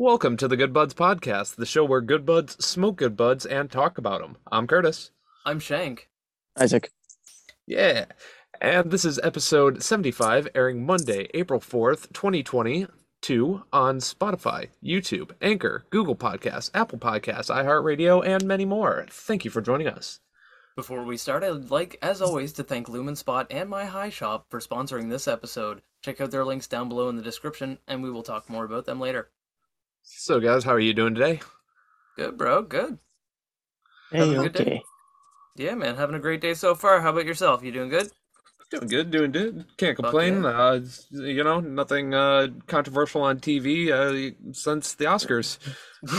Welcome to the Good Buds Podcast, the show where good buds smoke good buds and talk about them. I'm Curtis. I'm Shank. Isaac. Yeah. And this is episode 75, airing Monday, April 4th, 2022, on Spotify, YouTube, Anchor, Google Podcasts, Apple Podcasts, iHeartRadio, and many more. Thank you for joining us. Before we start, I'd like, as always, to thank Lumen Spot and My High Shop for sponsoring this episode. Check out their links down below in the description, and we will talk more about them later. So, guys, how are you doing today? Good, bro. Good. Hey, Having a good day? Yeah, man. Having a great day so far. How about yourself? You doing good? Doing good, doing good. Can't complain. Uh, you know, nothing uh, controversial on TV uh, since the Oscars,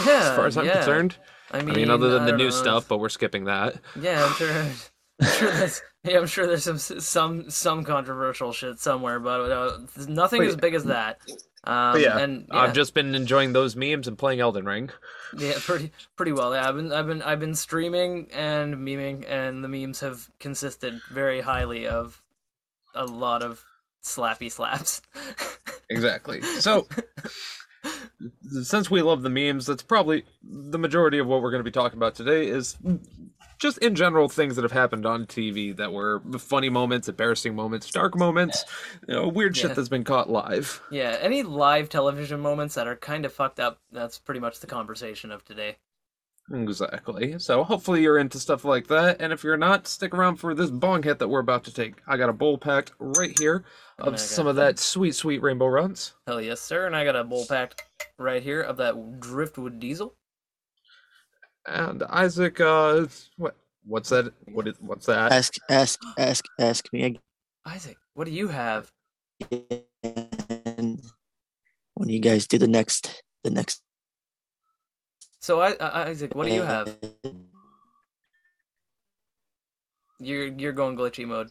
Yeah. as far as I'm yeah. concerned. I I mean, mean, other than I the new know. stuff, but we're skipping that. Yeah, I'm sure. I'm sure there's, yeah, I'm sure there's some some some controversial shit somewhere, but uh, nothing But as big as that. Um, yeah, and I've just been enjoying those memes and playing Elden Ring. Yeah, pretty pretty well. Yeah, I've been I've been I've been streaming and memeing, and the memes have consisted very highly of a lot of slappy slaps. Exactly. So, since we love the memes, that's probably the majority of what we're going to be talking about today is just in general things that have happened on TV that were funny moments, embarrassing moments, dark moments, you know, weird Yeah. shit that's been caught live. yeah, any live television moments that are kind of fucked up. That's pretty much the conversation of today. Exactly. So hopefully you're into stuff like that, and if you're not, stick around for this bong hit that we're about to take. I got a bowl packed right here of some of that sweet, sweet rainbow runs. Hell yes, sir. And I got a bowl packed right here of that driftwood diesel. And Isaac, uh, what? What's that? What is? What's that? Ask, ask, ask, ask me again. Isaac, what do you have? again when you guys do the next, the next. So I, I Isaac, what do you have? You're you're going glitchy mode.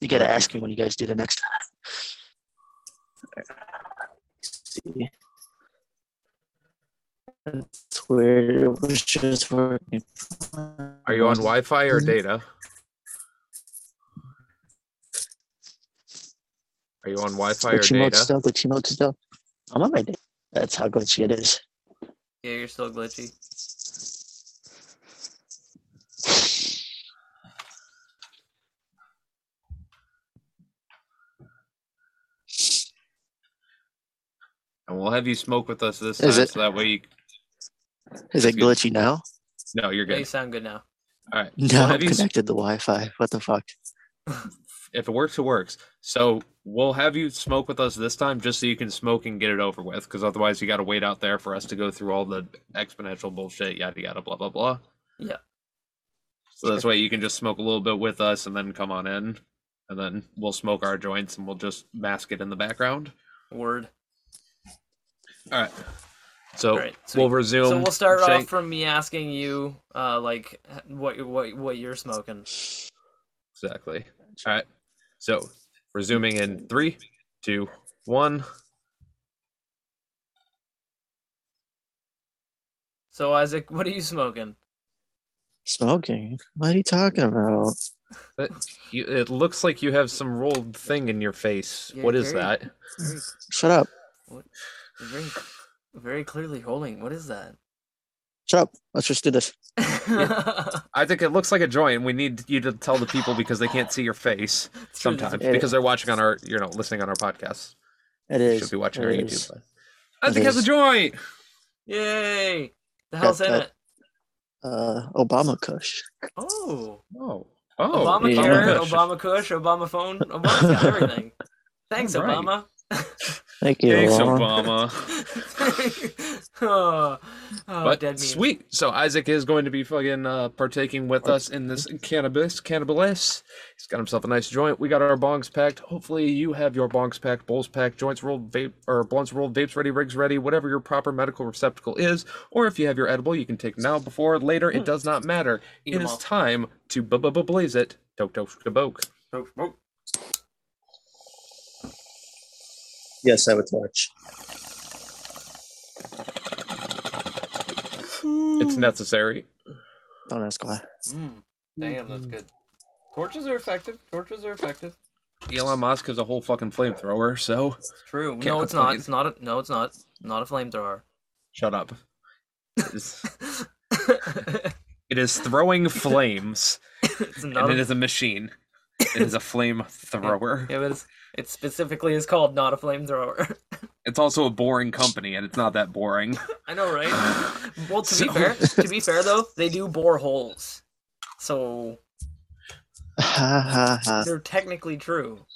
You gotta ask me when you guys do the next. See. That's weird. It was just working. Are you on Wi-Fi or data? Are you on Wi-Fi or Glitchy mode data? still. Glitchy mode still. I'm on my day. That's how glitchy it is. Yeah, you're still glitchy. And we'll have you smoke with us this Is time, it? so that way you. Is it Good. glitchy now? No, you're Yeah, you sound good now. All right. No, We'll I'm have you s- connected to Wi-Fi. What the fuck? if it works, it works. So we'll have you smoke with us this time, just so you can smoke and get it over with. Because otherwise, you got to wait out there for us to go through all the exponential bullshit, yada yada, blah blah blah. Yeah. So this way, you can just smoke a little bit with us, and then come on in, and then we'll smoke our joints, and we'll just mask it in the background. Word. All right. So Alright, sweet. we'll resume. So we'll start off from me asking you, uh, like what what what you're smoking. Exactly. All right. So resuming in three, two, one. So Isaac, what are you smoking? Smoking? What are you talking about? But you, it looks like you have some rolled thing in your face. Yeah, what is very- that? Very, Shut up. very, very clearly holding. What is that? Shut up. Let's just do this. I think it looks like a joint. We need you to tell the people because they can't see your face It's sometimes Yeah. because they're watching on our, you know, listening on our podcast. It They is. Should be watching it our is. YouTube. But think has a joint. Yay! The hell's in that- it? Uh, Obama Kush. Oh, Oh. Oh. Obamacare, yeah. Obama Kush, Obama phone, Obama's everything. Thanks, Right. Obama. Thank you. Thanks, Obama. Obama. oh, oh but dead memes. sweet. So Isaac is going to be fucking uh, partaking with us in this cannabis, cannabis. He's got himself a nice joint. We got our bongs packed. Hopefully, you have your bongs packed, bowls packed, joints rolled, vape or blunts rolled, vapes ready, rigs ready, whatever your proper medical receptacle is. Or if you have your edible, you can take now, before, later. It does not matter. Eat It 'em is all. time to blaze it. Tok tok kaboke. Yes, I would touch. It's necessary. Don't ask why. Mm, damn, that's good. Torches are effective. Torches are effective. Elon Musk is a whole fucking flamethrower, so It's true. Can't no, it's not. complain. It's not. A, no, it's not. Not a flamethrower. shut up. It is, it is throwing flames, it's not. and A, it is a machine. It is a flamethrower. yeah, but it's, it specifically is called not a flamethrower. It's also a boring company, and it's not that boring. I know, right? Well, to So- be fair, to be fair though, they do bore holes, so Ha ha ha. they're technically true.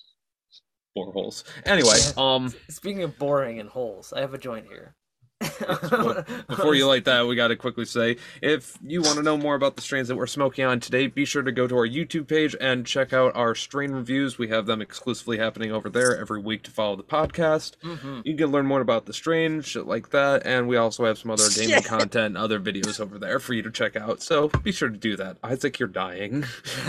Bore holes. Anyway, um, Speaking of boring and holes, I have a joint here. Before you light that, we got to quickly say if you want to know more about the strains that we're smoking on today, be sure to go to our YouTube page and check out our strain reviews. We have them exclusively happening over there every week to follow the podcast. Mhm. You can learn more about the strain, shit like that, and we also have some other gaming content and other videos over there for you to check out. So be sure to do that. Isaac, you're dying.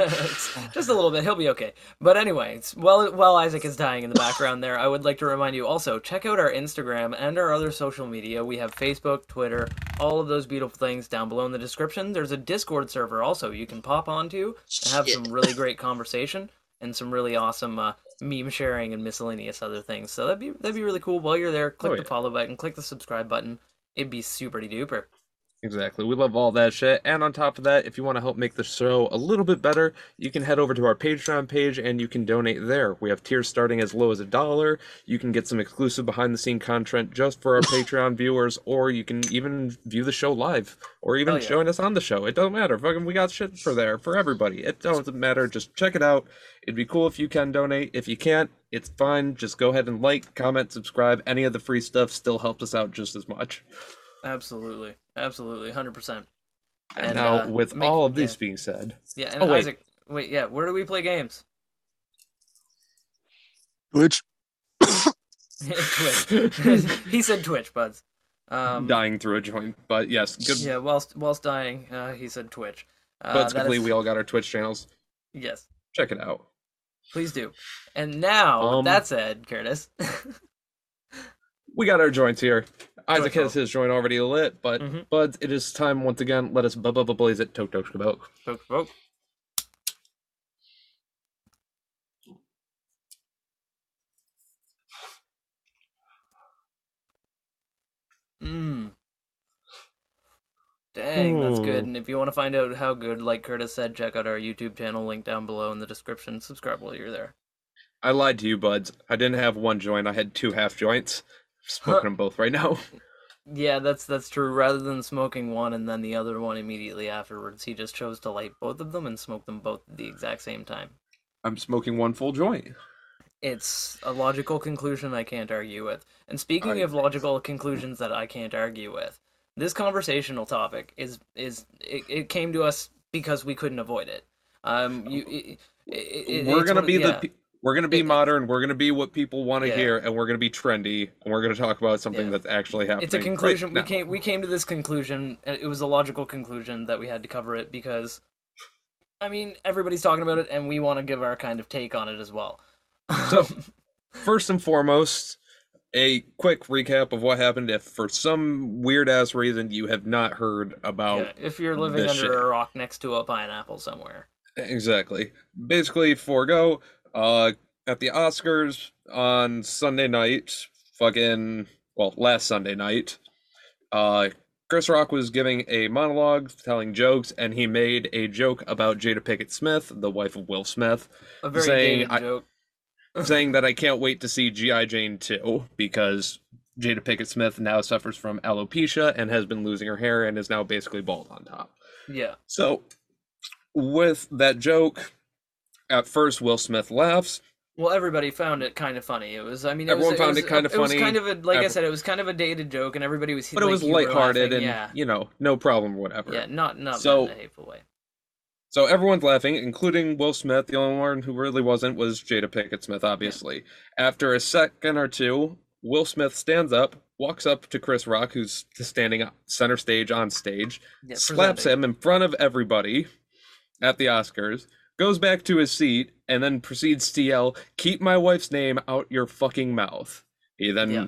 Just a little bit. He'll be okay. But anyways, while while Isaac is dying in the background there, I would like to remind you also check out our Instagram and our other social media. We have Facebook, Twitter, all of those beautiful things down below in the description. There's a Discord server also you can pop onto and have some really great conversation and some really awesome uh, meme sharing and miscellaneous other things. So that'd be that'd be really cool. While you're there, click Oh, the follow button, click the subscribe button. It'd be super duper. Exactly. We love all that shit. And on top of that, if you want to help make the show a little bit better, you can head over to our Patreon page and you can donate there. We have tiers starting as low as a dollar. You can get some exclusive behind the scene content just for our Patreon viewers, or you can even view the show live, or even yeah. join us on the show. It doesn't matter. Fucking, we got shit for there for everybody. It doesn't matter. Just check it out. It'd be cool if you can donate. If you can't, it's fine. Just go ahead and like, comment, subscribe. Any of the free stuff still helps us out just as much. Absolutely, absolutely, hundred percent. And, now, uh, with make- all of yeah. this being said, Yeah, and Oh, wait. Isaac, wait, yeah, where do we play games? Twitch. Twitch. he said Twitch, buds. Um, dying through a joint. But yes, good. yeah, whilst whilst dying, uh, he said Twitch. Uh, but that typically, is- we all got our Twitch channels. yes, Check it out. please do. And now, Um, with that said, Curtis, We got our joints here. Isaac has his joint already lit, but Mhm. buds, it is time once again. Let us bu- bu- bu- blaze it. Tok tok skabok. Poke, poke. Mmm. Dang, that's good. Hmm. And if you want to find out how good, like Curtis said, check out our YouTube channel, link down below in the description. Subscribe while you're there. I lied to you, buds. I didn't have one joint. I had two half joints. Smoking them both right now. Yeah, that's that's true. Rather than smoking one and then the other one immediately afterwards, he just chose to light both of them and smoke them both at the exact same time. I'm smoking one full joint. It's a logical conclusion I can't argue with. And speaking I- of logical conclusions that I can't argue with, this conversational topic is is it, it came to us because we couldn't avoid it. Um, you, it, it, we're gonna of- be yeah. We're gonna be It- modern. We're gonna be what people want to Yeah. hear, and we're gonna be trendy, and we're gonna talk about something Yeah. that's actually happening. it's a right conclusion. we now. came we came to this conclusion. and It was a logical conclusion that we had to cover it because, I mean, everybody's talking about it, and we want to give our kind of take on it as well. So- First and foremost, a quick recap of what happened. If for some weird ass reason you have not heard about yeah, if you're living under shit. a rock next to a pineapple somewhere, Exactly. Basically, forego. Uh, at the Oscars on Sunday night, fucking well, last Sunday night, uh, Chris Rock was giving a monologue, telling jokes, and he made a joke about Jada Pinkett Smith, the wife of Will Smith, a very Saying dated I- joke. saying that I can't wait to see G.I. Jane 2 because Jada Pinkett Smith now suffers from alopecia and has been losing her hair and is now basically bald on top. Yeah. So, with that joke, at first Will Smith laughs. Well, everybody found it kind of funny. It was, I mean, it Everyone was, found it, it kind of it was kind of a, like I said, it was kind of a dated joke, and everybody was, But it was lighthearted and yeah, you know, no problem, whatever. yeah, not not So- in a hateful way. So everyone's laughing, including Will Smith. The only one who really wasn't was Jada Pinkett Smith, obviously. After a second or two, Will Smith stands up, walks up to Chris Rock, who's standing center stage on stage, Yeah, slaps presenting. him in front of everybody at the Oscars, goes back to his seat, and then proceeds to yell, Keep my wife's name out your fucking mouth. He then, Yeah.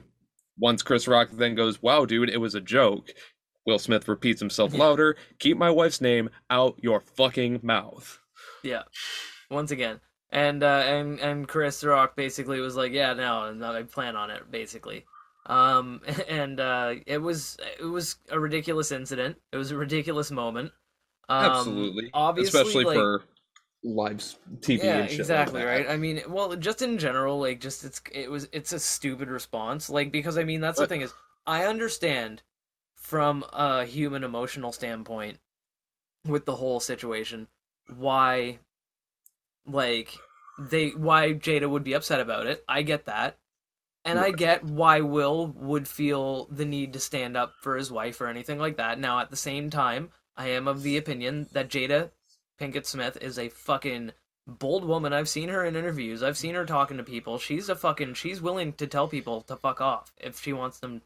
once Chris Rock then goes, Wow, dude, it was a joke. Will Smith repeats himself Yeah. louder, Keep my wife's name out your fucking mouth. Yeah. Once again, and uh, and and Chris Rock basically was like, "Yeah, no, no, I plan on it." Basically, um, and uh, it was it was a ridiculous incident. It was a ridiculous moment. Um, Absolutely, obviously, especially like, for live TV yeah, exactly like right. I mean, well, just in general, like, just it's it was it's a stupid response, like because I mean that's the thing is I understand from a human emotional standpoint with the whole situation why like they why Jada would be upset about it. I get that. And I get why Will would feel the need to stand up for his wife or anything like that. Now at the same time, I am of the opinion that Jada Pinkett Smith is a fucking bold woman. I've seen her in interviews. I've seen her talking to people. She's a fucking she's willing to tell people to fuck off if she wants them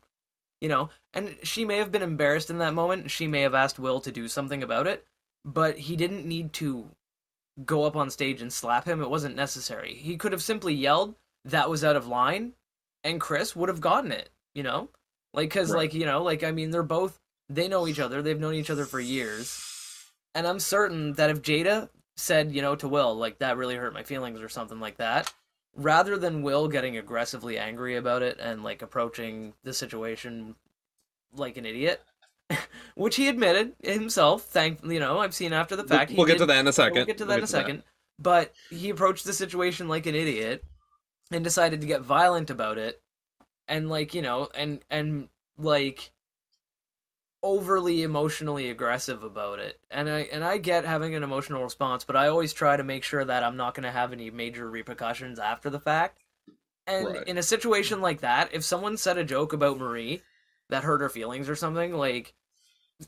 you know, and she may have been embarrassed in that moment. She may have asked Will to do something about it, but he didn't need to go up on stage and slap him. It wasn't necessary. He could have simply yelled, that was out of line, and Chris would have gotten it, you know? Like, cause, Right. like, you know, like, I mean, they're both, they know each other. They've known each other for years. And I'm certain that if Jada said, you know, to Will, like, that really hurt my feelings or something like that, rather than Will getting aggressively angry about it and like approaching the situation like an idiot, which he admitted himself. Thank you know, I've seen after the We'll- fact. we'll get did- to that in a second. We'll get to that in a second. But he approached the situation like an idiot and decided to get violent about it, and like you know, and and like overly emotionally aggressive about it. And I and I get having an emotional response, but I always try to make sure that I'm not going to have any major repercussions after the fact. And Right. in a situation like that, if someone said a joke about Marie that hurt her feelings or something, like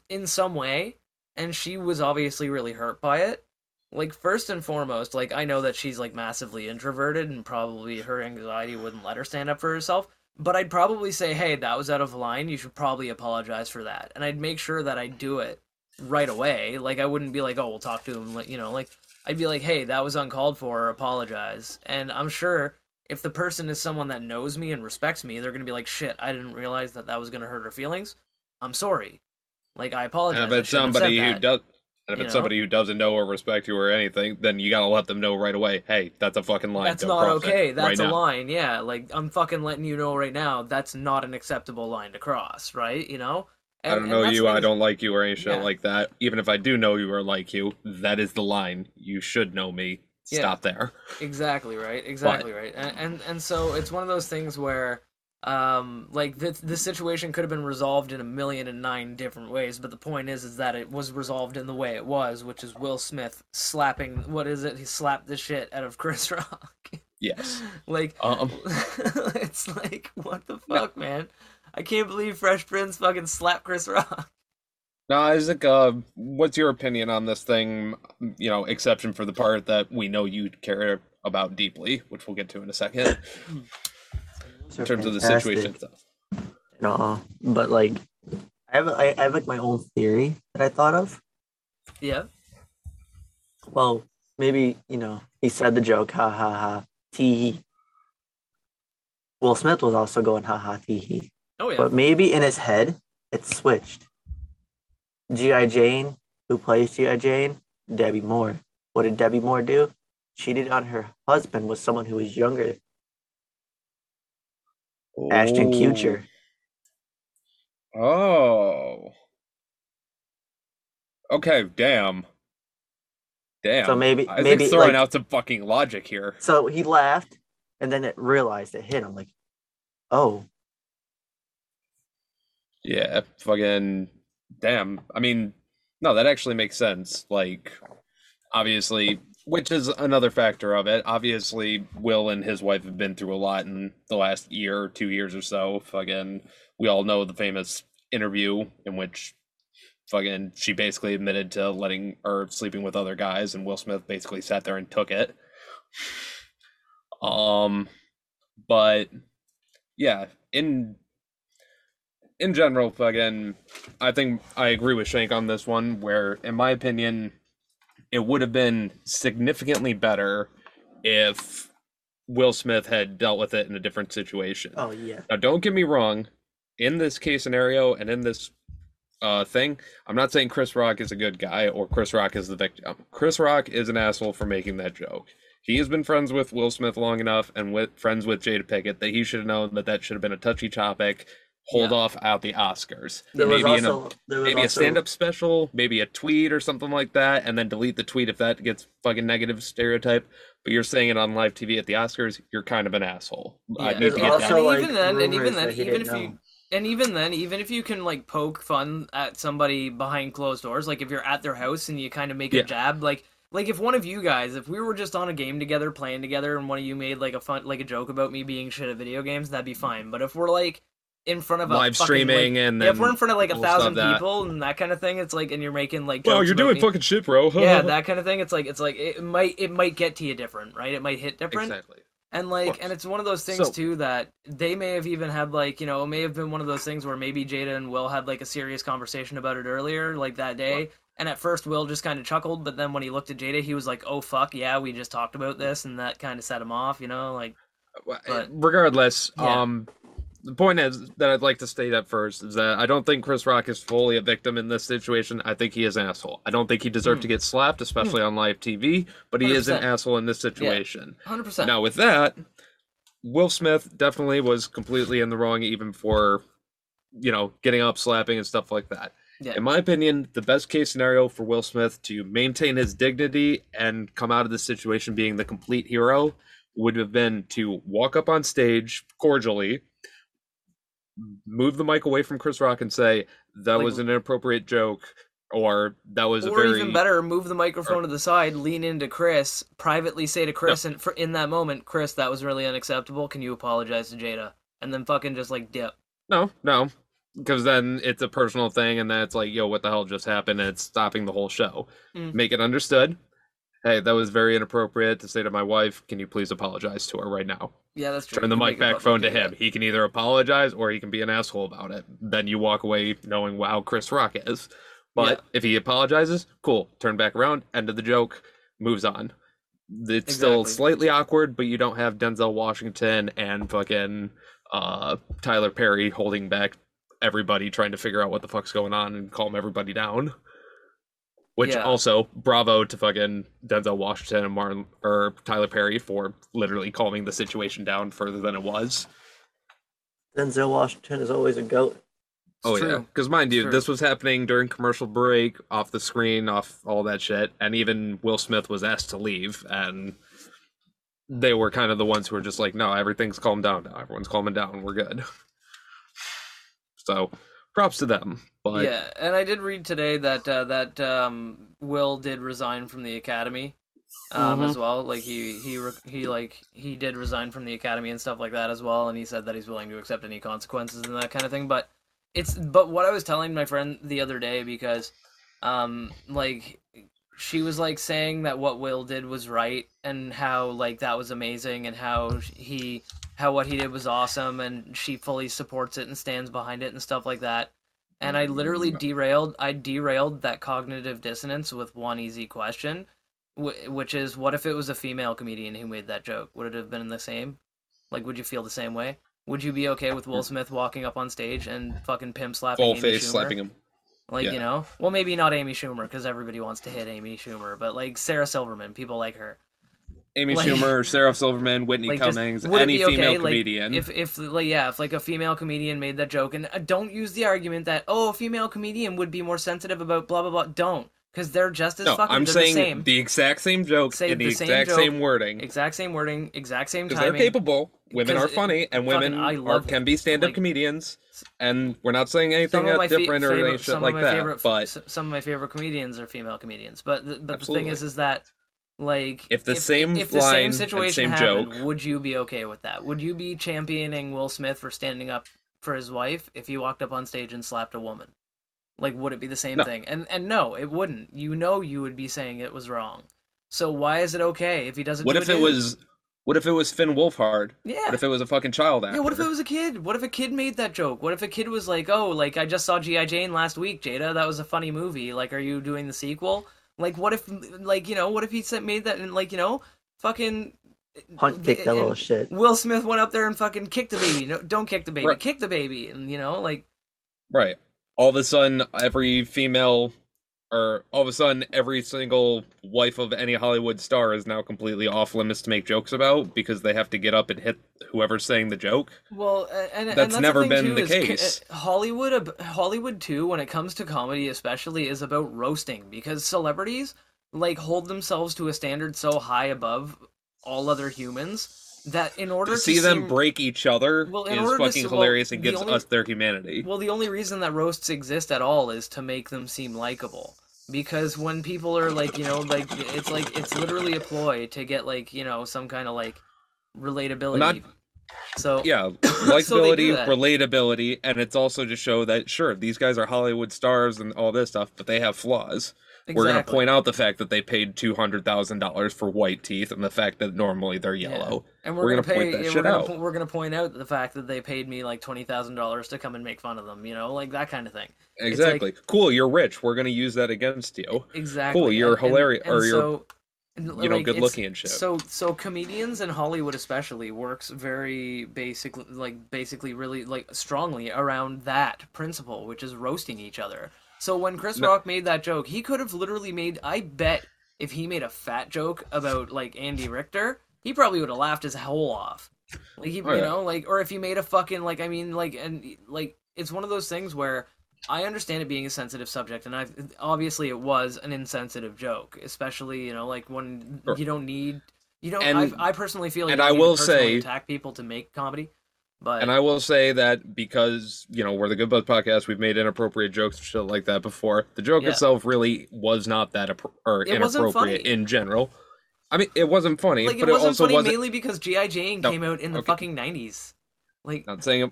in some way, and she was obviously really hurt by it, like first and foremost, like I know that she's like massively introverted and probably her anxiety wouldn't let her stand up for herself. But I'd probably say, hey, that was out of line. You should probably apologize for that. And I'd make sure that I do it right away. Like I wouldn't be like, oh, we'll talk to him. Like you know, like I'd be like, hey, that was uncalled for. Apologize. And I'm sure if the person is someone that knows me and respects me, they're gonna be like, shit, I didn't realize that that was gonna hurt her feelings. I'm sorry. Like I apologize. And if I it's shouldn't have said somebody who that." does, and if you it's know? somebody who doesn't know or respect you or anything, then you gotta let them know right away. Hey, that's a fucking line. That's Don't not okay. right That's a now." line. Yeah, like I'm fucking letting you know right now. That's not an acceptable line to cross. Right? You know. I don't know you. I don't like you or any shit Yeah. like that. Even if I do know you or like you, that is the line. You should know me. Yeah. Stop there. Exactly right. Exactly right. And, and and so it's one of those things where um like the the situation could have been resolved in a million and nine different ways but the point is is that it was resolved in the way it was which is Will Smith slapping what is it he slapped the shit out of Chris Rock Yes. like Um. it's like what the fuck man I can't believe Fresh Prince fucking slapped Chris Rock Now, Isaac, uh, what's your opinion on this thing? You know, exception for the part that we know you care about deeply, which we'll get to in a second, in terms of the situation itself. No, but like, I have I, I have like my own theory that I thought of. yeah Well, maybe you know he said the joke, ha ha ha, tee hee. Will Smith was also going ha ha tee hee, oh yeah but maybe in his head it switched. G.I. Jane, who plays G.I. Jane, Demi Moore. What did Demi Moore do? Cheated on her husband with someone who was younger, Ashton Kutcher. Oh. oh. Okay, damn. Damn. So maybe- Isaac's maybe, throwing like- out some fucking logic here. So he laughed, and then it realized it hit him. Like, oh, Yeah, fucking damn. I mean, no, that actually makes sense. Like, obviously, which is another factor of it. Obviously, Will and his wife have been through a lot in the last year two years or so. Fucking, we all know the famous interview in which fucking she basically admitted to letting or sleeping with other guys, and Will Smith basically sat there and took it. Um, but yeah, in in general, fucking, I think I agree with Shank on this one. Where, in my opinion, it would have been significantly better if Will Smith had dealt with it in a different situation. oh yeah, Now, don't get me wrong. In this case scenario and in this uh, thing, I'm not saying Chris Rock is a good guy or Chris Rock is the victim. Chris Rock is an asshole for making that joke. he has been friends with Will Smith long enough and with friends with Jada Pinkett that he should have known that that should have been a touchy topic. Hold Yeah. off out the Oscars. There was maybe in a also maybe a stand-up special, maybe a tweet or something like that, and then delete the tweet if that gets fucking negative stereotype. But you're saying it on live TV at the Oscars, you're kind of an asshole. I Yeah. need to get also, that. and like, even then, and even then, even didn't if you, and even then, even if you can like poke fun at somebody behind closed doors, like if you're at their house and you kind of make Yeah. a jab, like like if one of you guys, if we were just on a game together playing together, and one of you made like a fun like a joke about me being shit at video games, that'd be fine. But if we're like in front of a live fucking, streaming like, and yeah, if we're in front of like a thousand people and that kind of thing, it's like, and you're making like, Well, you're doing me. fucking shit, bro. yeah, that kind of thing. It's like it's like it might it might get to you different, right? It might hit different. exactly. And like, and it's one of those things So- too that they may have even had like, you know, it may have been one of those things where maybe Jada and Will had like a serious conversation about it earlier, like that day. And at first, Will just kind of chuckled, but then when he looked at Jada, he was like, "Oh fuck, yeah, we just talked about this," and that kind of set him off, you know, like. But- regardless, Yeah. um, the point is that I'd like to state up first is that I don't think Chris Rock is fully a victim in this situation. I think he is an asshole. I don't think he deserved Hmm. to get slapped, especially on live TV. But he is an asshole in this situation. Hundred percent. Now, with that, Will Smith definitely was completely in the wrong, even for you know getting up, slapping, and stuff like that. Yeah. In my opinion, the best case scenario for Will Smith to maintain his dignity and come out of this situation being the complete hero would have been to walk up on stage cordially, move the mic away from Chris Rock, and say that Like- was an inappropriate joke, or that was a Or very even better, move the microphone to the side, lean into Chris, privately say to Chris, and for in that moment, Chris, that was really unacceptable. Can you apologize to Jada? And then fucking just like dip. No, no, because then it's a personal thing, and then it's like, yo, what the hell just happened? And it's stopping the whole show. Mm. Make it understood. Hey, that was very inappropriate to say to my wife. Can you please apologize to her right now? Yeah, that's true. Turn the You mic back phone to him. He can either apologize or he can be an asshole about it. Then you walk away knowing how Chris Rock is. But Yeah. if he apologizes, cool. Turn back around. End of the joke. Moves on. It's still slightly awkward, but you don't have Denzel Washington and fucking uh, Tyler Perry holding back everybody trying to figure out what the fuck's going on and calm everybody down. Which Yeah. also, bravo to fucking Denzel Washington and Martin or Tyler Perry for literally calming the situation down further than it was. Denzel Washington is always a goat. Oh yeah, because mind you, this was happening during commercial break, off the screen, off all that shit, and even Will Smith was asked to leave, and they were kind of the ones who were just like, "No, everything's calmed down now. Everyone's calming down. We're good." So, props to them. But yeah, and I did read today that uh, that um, Will did resign from the academy um, Mhm. as well. Like he he re- he like he did resign from the academy and stuff like that as well. And he said that he's willing to accept any consequences and that kind of thing. But it's but what I was telling my friend the other day because um like she was like saying that what Will did was right and how like that was amazing and how he how what he did was awesome and she fully supports it and stands behind it and stuff like that. And mm, I literally derailed I derailed that cognitive dissonance with one easy question, which is what if it was a female comedian who made that joke? Would it have been the same? Like would you feel the same way? Would you be okay with Will mm. Smith walking up on stage and fucking pimp slapping full Amy face Schumer? slapping him. Like Yeah. you know, well maybe not Amy Schumer because everybody wants to hit Amy Schumer, but like Sarah Silverman, people like her. Amy Like- Schumer, Sarah Silverman, Whitney Like, just- Cummings, it any okay, female like, comedian. If if like yeah, if like a female comedian made that joke, and uh, don't use the argument that oh a female comedian would be more sensitive about blah blah blah. Don't because they're just as no, fucking. I'm they're saying the same. the exact same joke Say in the, the same exact joke, same wording. exact same wording, exact same because they're capable. Women are Because it- funny, and women are, can be stand-up Like- comedians. And we're not saying anything Some of my that's fe- different or favorite, any shit some like of my that. favorite, but some of my favorite comedians are female comedians. But the, but the thing is, is that like If the same if the line same situation same happened, joke- would you be okay with that? Would you be championing Will Smith for standing up for his wife if he walked up on stage and slapped a woman? Like, would it be the same No. thing? And and no, it wouldn't. You know, you would be saying it was wrong. So why is it okay if he doesn't? what do if a it was? What if it was Finn Wolfhard? Yeah. What if it was a fucking child actor? Yeah, what if it was a kid? What if a kid made that joke? What if a kid was like, "Oh, like I just saw GI Jane last week, Jada. That was a funny movie. Like, are you doing the sequel?" Like, what if, like, you know, what if he said made that and like, you know, fucking Punt kick that little shit. Will Smith went up there and fucking kicked the baby. No, don't kick the baby. Right. Kick the baby, and you know, like, Right. All of a sudden, every female or all of a sudden every single wife of any Hollywood star is now completely off limits to make jokes about because they have to get up and hit whoever's saying the joke. Well, and and That's the never thing, been too, the case. uh, Hollywood, Hollywood too, when it comes to comedy, especially, is about roasting because celebrities like hold themselves to a standard so high above all other humans that in order To to, see them seem- break each other Well, is to fucking well, hilarious and the gives only- us their humanity. Well, the only reason that roasts exist at all is to make them seem likable. Because when people are like, you know, like it's like it's literally a ploy to get like, you know, some kind of like relatability. Not- so yeah, likability, that. relatability, and it's also to show that sure, these guys are Hollywood stars and all this stuff, but they have flaws. We're gonna point out the fact that they paid two hundred thousand dollars for white teeth, and the fact that normally they're yellow. And we're, We're gonna, gonna point that yeah, shit we're, gonna, out. we're gonna point out the fact that they paid me like twenty thousand dollars to come and make fun of them. You know, like that kind of thing. like- Exactly. cool. You're rich. We're gonna use that against you. Exactly. Cool. You're and- and- hilarious- and or you're, so, and, you know, like, good looking and shit. So, so comedians in Hollywood, especially, works very basically, like basically, really like strongly around that principle, which is roasting each other. So when Chris No. Rock made that joke, he could have literally made. I bet if he made a fat joke about like Andy Richter, he probably would have laughed his whole off. Like he, Oh, you yeah. know, like or if he made a fucking like, I mean, like, and like, it's one of those things where I understand it being a sensitive subject, and I obviously it was an insensitive joke, especially you know, like when Sure. you don't need, you don't. And- I, I personally feel, you and I will say- attack people to make comedy, but And I will say that because, you know, we're the Good Buds podcast, we've made inappropriate jokes and shit like that before. The joke Yeah. itself really was not that appro- or It inappropriate in general. I mean, it wasn't funny, like but it it, wasn't also funny wasn't. mainly because GI Jane No, came out in the okay. fucking nineties. Like Not saying it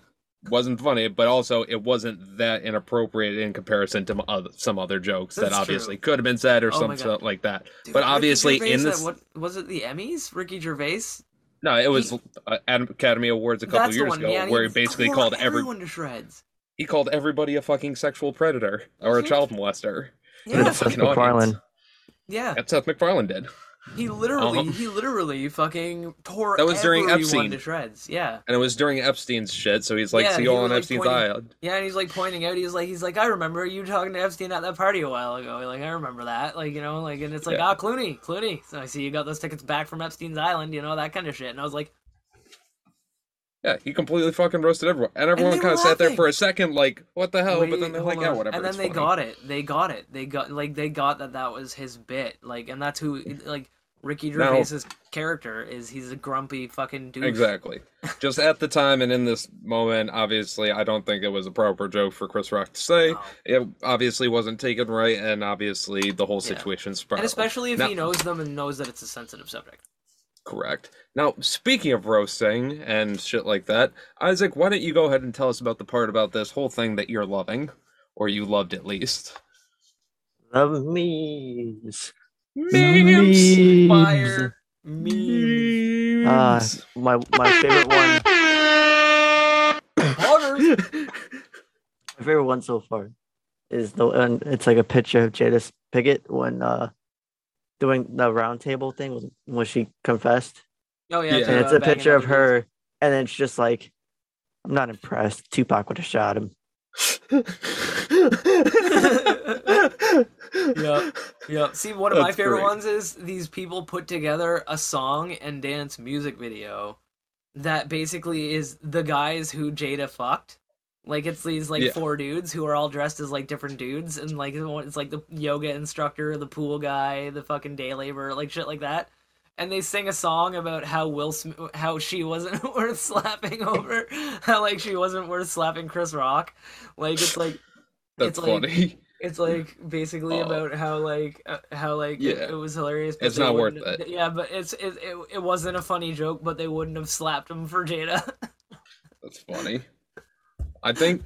wasn't funny, but also it wasn't that inappropriate in comparison to other, some other jokes that obviously true. could have been said or Oh like that. dude, but obviously, Gervais in this, what was it? The Emmys? Ricky Gervais. No, it was he- uh, Academy Awards a couple years one. ago yeah, where he basically tore called every everyone to shreds. he called everybody a fucking sexual predator or a Mhm. child molester. Yeah, if Seth. MacFarlane. yeah. That's Seth MacFarlane did. He literally, Uh-huh. he literally fucking tore That was during Epstein. to shreds. Yeah, And it was during Epstein's shit, so he's like, Yeah, see he you was, on like, Epstein's pointing- yeah, and he's like pointing out. He's like, he's like, I remember you talking to Epstein at that party a while ago. Like, I remember that. Like, you know, like, and it's like, Yeah. ah, Clooney, Clooney. So I see you got those tickets back from Epstein's island. You know that kind of shit. And I was like, Yeah, he completely fucking roasted everyone. And everyone kind of sat there for a second, like, what the hell? but then they're like, yeah, whatever. And then they funny. got it. They got it. They got like they got that that was his bit. Like, and that's who like Ricky Now- Gervais's character is. He's a grumpy fucking dude. Exactly. Just at the time and in this moment, obviously, I don't think it was a proper joke for Chris Rock to say. No. It obviously wasn't taken right, and obviously the whole Yeah. situation spiraled. And especially if Now- he knows them and knows that it's a sensitive subject. Correct. Now, speaking of roasting and shit like that, Isaac, why don't you go ahead and tell us about the part about this whole thing that you're loving, or you loved at least? Love memes. Memes. Fire meme. Uh, my my favorite one. Poggers. My favorite one so far is the one. It's like a picture of Jada Pinkett when uh doing the round table thing when she confessed, Oh yeah, Yeah. and it's uh, a picture of other her, and then it's just like, I'm not impressed. Tupac would have shot him. Yeah, yeah. See, one of my favorite great. ones is these people put together a song and dance music video that basically is the guys who Jada fucked. Like it's these like Yeah. four dudes who are all dressed as like different dudes, and like it's like the yoga instructor, the pool guy, the fucking day laborer, like shit like that. And they sing a song about how Will Smith, how she wasn't worth slapping over, how like she wasn't worth slapping Chris Rock. Like it's like That's It's like- funny. it's like basically Oh. about how like uh, how like it, Yeah. it was hilarious. But It's not worth it. Yeah, but it's it, it it wasn't a funny joke, but they wouldn't have slapped him for Jada. That's funny. I think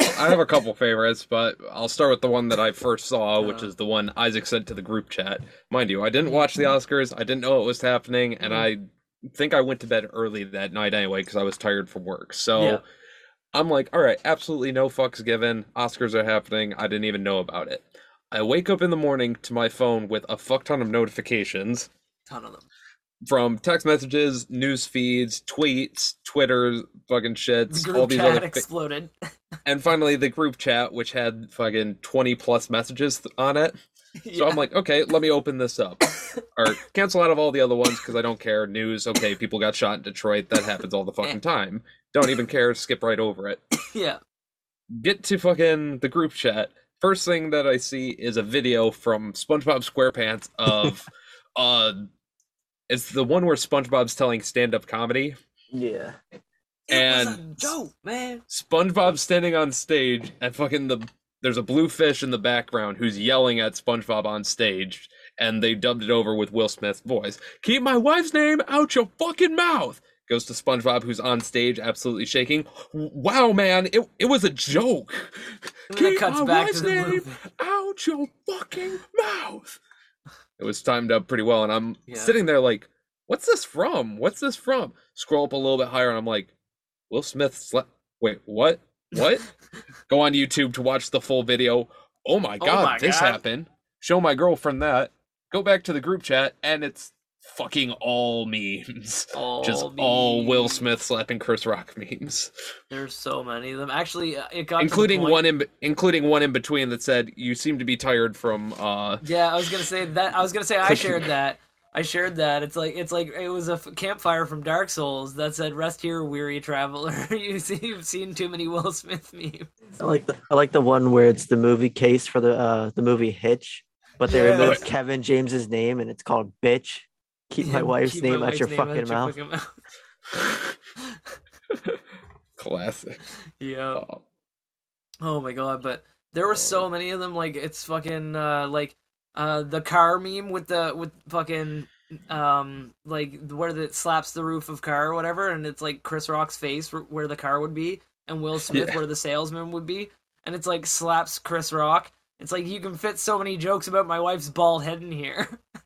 I have a couple favorites, but I'll start with the one that I first saw, which Uh. is the one Isaac sent to the group chat. Mind you, I didn't watch the Oscars. I didn't know it was happening, and I think I went to bed early that night anyway because I was tired from work. So Yeah. I'm like, all right, absolutely no fucks given. Oscars are happening. I didn't even know about it. I wake up in the morning to my phone with a fuck ton of notifications Ton of them. from text messages, news feeds, tweets, Twitter, fucking shits, group all these chat other, exploded. and finally the group chat, which had fucking twenty plus messages th- on it. So Yeah. I'm like, okay, let me open this up, or cancel out of all the other ones because I don't care. News, okay, people got shot in Detroit. That happens all the fucking eh. time. Don't even care. Skip right over it. yeah. Get to fucking the group chat. First thing that I see is a video from SpongeBob SquarePants of, uh, it's the one where SpongeBob's telling stand-up comedy. Yeah. It And- joke, man. SpongeBob standing on stage and fucking the there's a blue fish in the background who's yelling at SpongeBob on stage and they dubbed it over with Will Smith's voice. Keep my wife's name out your fucking mouth. Goes to SpongeBob who's on stage absolutely shaking. Wow, man, it it was a joke. Keep cuts my back wife's to the name movie. out your fucking mouth. It was timed up pretty well, and I'm Yeah. sitting there like, what's this from? What's this from? Scroll up a little bit higher, and I'm like, Will Smith slept. Wait, what? What? Go on YouTube to watch the full video. Oh my Oh god, my this God. happened. Show my girlfriend that. Go back to the group chat, and it's fucking all memes. Just all Will me. Smith slapping Chris Rock memes, There's so many of them. Actually, uh, it got to the including point- one in including one in between that said, "You seem to be tired from." uh Yeah, I was gonna say that. I was gonna say I shared that. I shared that. It's like it's like it was a f- campfire from Dark Souls that said, "Rest here, weary traveler. you see, you've seen too many Will Smith memes." I like the I like the one where it's the movie case for the uh the movie Hitch, but they Yeah. removed Kevin James's name and it's called Bitch. Keep my wife's keep name my out your name fucking out your mouth. fucking mouth. Classic. yeah. Oh, Oh my god, but there were so many of them. Like it's fucking uh, like uh, the car meme with the with fucking um like where the it slaps the roof of car or whatever, and it's like Chris Rock's face where, where the car would be, and Will Smith Yeah. where the salesman would be, and it's like slaps Chris Rock. It's like you can fit so many jokes about my wife's bald head in here.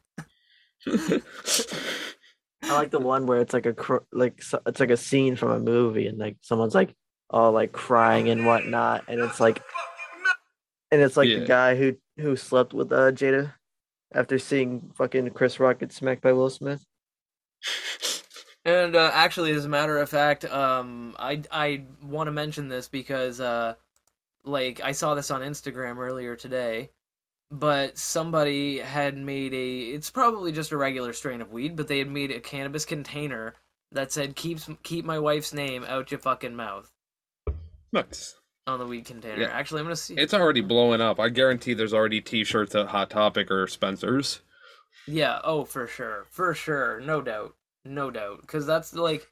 I like the one where it's like a cr- like so- it's like a scene from a movie and like someone's like all like crying and whatnot and it's like and it's like Yeah. the guy who who slept with uh Jada after seeing fucking Chris Rock get smacked by Will Smith. And uh, actually, as a matter of fact, um, I I want to mention this because uh, like I saw this on Instagram earlier today, but somebody had made a. It's probably just a regular strain of weed, but they had made a cannabis container that said "keep keep my wife's name out your fucking mouth" nice. on the weed container. Yeah. Actually, I'm gonna see. It's already blowing up. I guarantee there's already T-shirts at Hot Topic or Spencer's. Yeah. Oh, for sure, for sure, no doubt, no doubt, because that's like.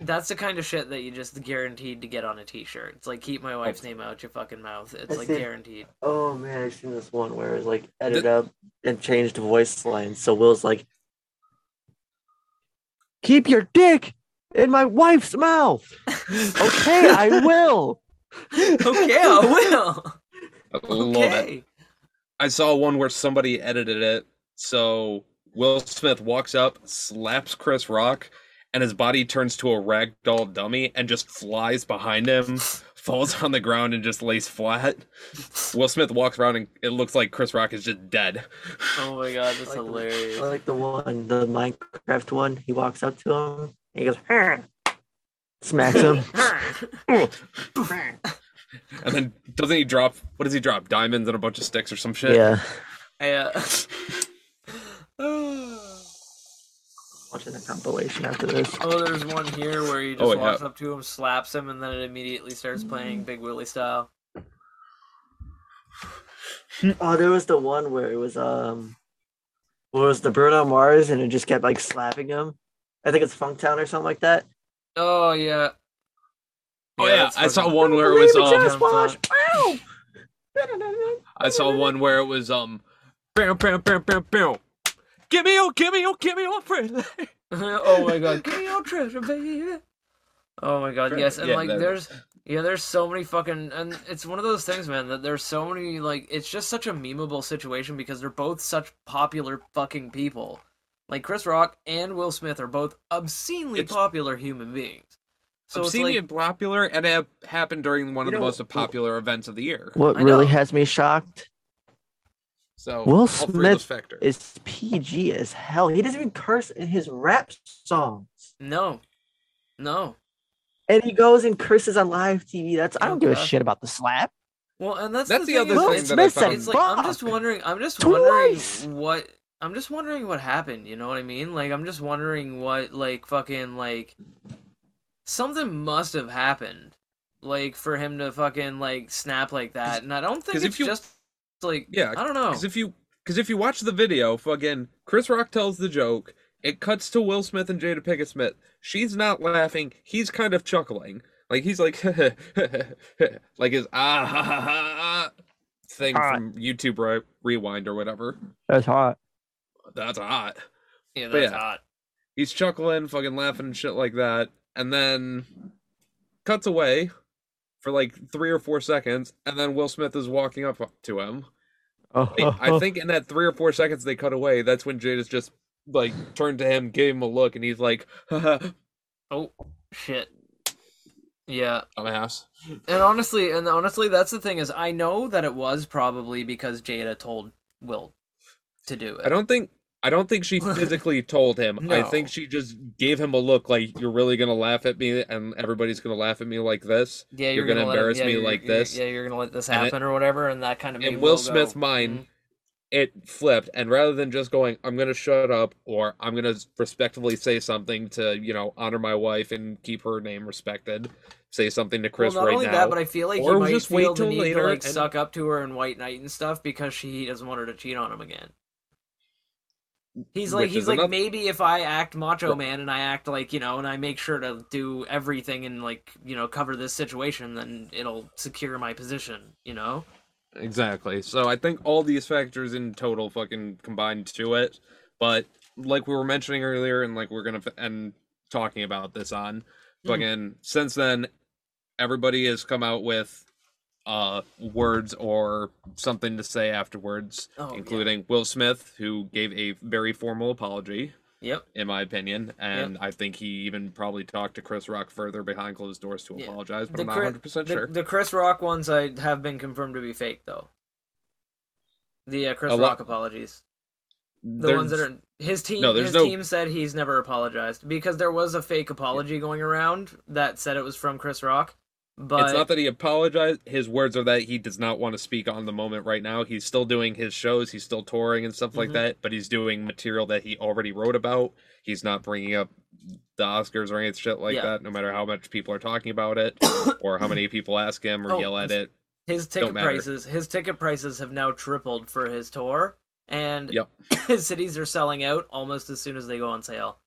That's the kind of shit that you just guaranteed to get on a T-shirt. It's like keep my wife's name out your fucking mouth. It's I like see. guaranteed. Oh man, I've seen this one where it's like edited up and changed the voice lines. So Will's like, "Keep your dick in my wife's mouth." okay, I will. okay, I will. I love it. I saw one where somebody edited it. So Will Smith walks up, slaps Chris Rock, and his body turns to a ragdoll dummy and just flies behind him, falls on the ground, and just lays flat. Will Smith walks around and it looks like Chris Rock is just dead. Oh my god, that's I like the- hilarious. I like the one, the Minecraft one. He walks up to him and he goes, "Huh." smacks him. And then doesn't he drop? What does he drop? Diamonds and a bunch of sticks or some shit. yeah. yeah. Watching a compilation after this. Oh, there's one here where he just Oh, yeah. walks up to him, slaps him, and then it immediately starts playing Big Willie style. Oh, there was the one where it was um, what was the Bruno Mars and it just kept like slapping him. I think it's Funktown or something like that. Oh yeah. Oh yeah, that's I saw one where it was Baby, um. just watch. I saw one where it was um. Bam, bam, bam, bam, bam. Give me your, give me your, give me your friend. oh my god, give me your treasure, baby. Oh my god, yes, and Yeah, like that- there's yeah, there's so many fucking and it's one of those things, man, that there's so many like it's just such a memeable situation because they're both such popular fucking people. Like Chris Rock and Will Smith are both obscenely It's- popular human beings. So Obscenely like popular, and it happened during one of You the most popular events of the year. What really know. has me shocked So Will all three of those Smith is PG as hell. He doesn't even curse in his rap songs. No, no. And he goes and curses on live TV. That's I don't give a shit about the slap. Well, and that's That's the, the other is, thing it's, that I Smith said found. it's like I'm just wondering. I'm just Twice. wondering what. I'm just wondering what happened. You know what I mean? Like I'm just wondering what like fucking like something must have happened, like for him to fucking like snap like that. And I don't think it's if you- just like Yeah, I don't know. Because if you because if you watch the video, fucking Chris Rock tells the joke. It cuts to Will Smith and Jada Pinkett Smith. She's not laughing. He's kind of chuckling. Like he's like like his ah ha ha ha thing Hot. from YouTube re- Rewind or whatever. That's hot. That's hot. yeah, that's yeah. hot. He's chuckling, fucking laughing and shit like that, and then cuts away for like three or four seconds, and then Will Smith is walking up to him. Oh, I- I think in that three or four seconds they cut away, that's when Jada's just like turned to him, gave him a look, and he's like, Oh shit. Yeah. dumbass. And honestly, and honestly, that's the thing is, I know that it was probably because Jada told Will to do it. I don't think I don't think she physically told him. I think she just gave him a look like you're really gonna laugh at me and everybody's gonna laugh at me like this. Yeah, You're you're, gonna him- embarrass yeah, me like this. Yeah, you're gonna let this And it- happen or whatever, and that kind of in Will Will Smith's go, mind, "Mm." It flipped, and rather than just going, "I'm gonna shut up" or "I'm gonna respectfully say something to you know honor my wife and keep her name respected," say something to Chris well, not right only now. that, but I feel like Or he might just wait feel the till need later to like and- suck up to her in White Knight and stuff because she doesn't want her to cheat on him again. He's like, Which he's like, another- maybe if I act macho man and I act like you know, and I make sure to do everything and like you know cover this situation, then it'll secure my position. You know. Exactly. So I think all these factors in total fucking combined to it. But like we were mentioning earlier, and like we're gonna f- end talking about this on Hmm. fucking since then, everybody has come out with uh words or something to say afterwards, Oh, yeah. including Will Smith, who gave a very formal apology, Yep. in my opinion, and I think he even probably talked to Chris Rock further behind closed doors to Yeah. apologize, but The I'm not 100 percent sure. the Chris Rock ones I have been confirmed to be fake though. The uh, Chris lot- Rock apologies. The ones that are his team. No, his no- team said he's never apologized because there was a fake apology going around that said it was from Chris Rock. But it's not that he apologized. His words are that he does not want to speak on the moment right now. He's still doing his shows. He's still touring and stuff like Mhm. that. But he's doing material that he already wrote about. He's not bringing up the Oscars or any shit like Yeah. that. No matter how much people are talking about it, or how many people ask him or Oh, yell at it. his ticket prices his ticket prices have now tripled for his tour, and Yep. his cities are selling out almost as soon as they go on sale.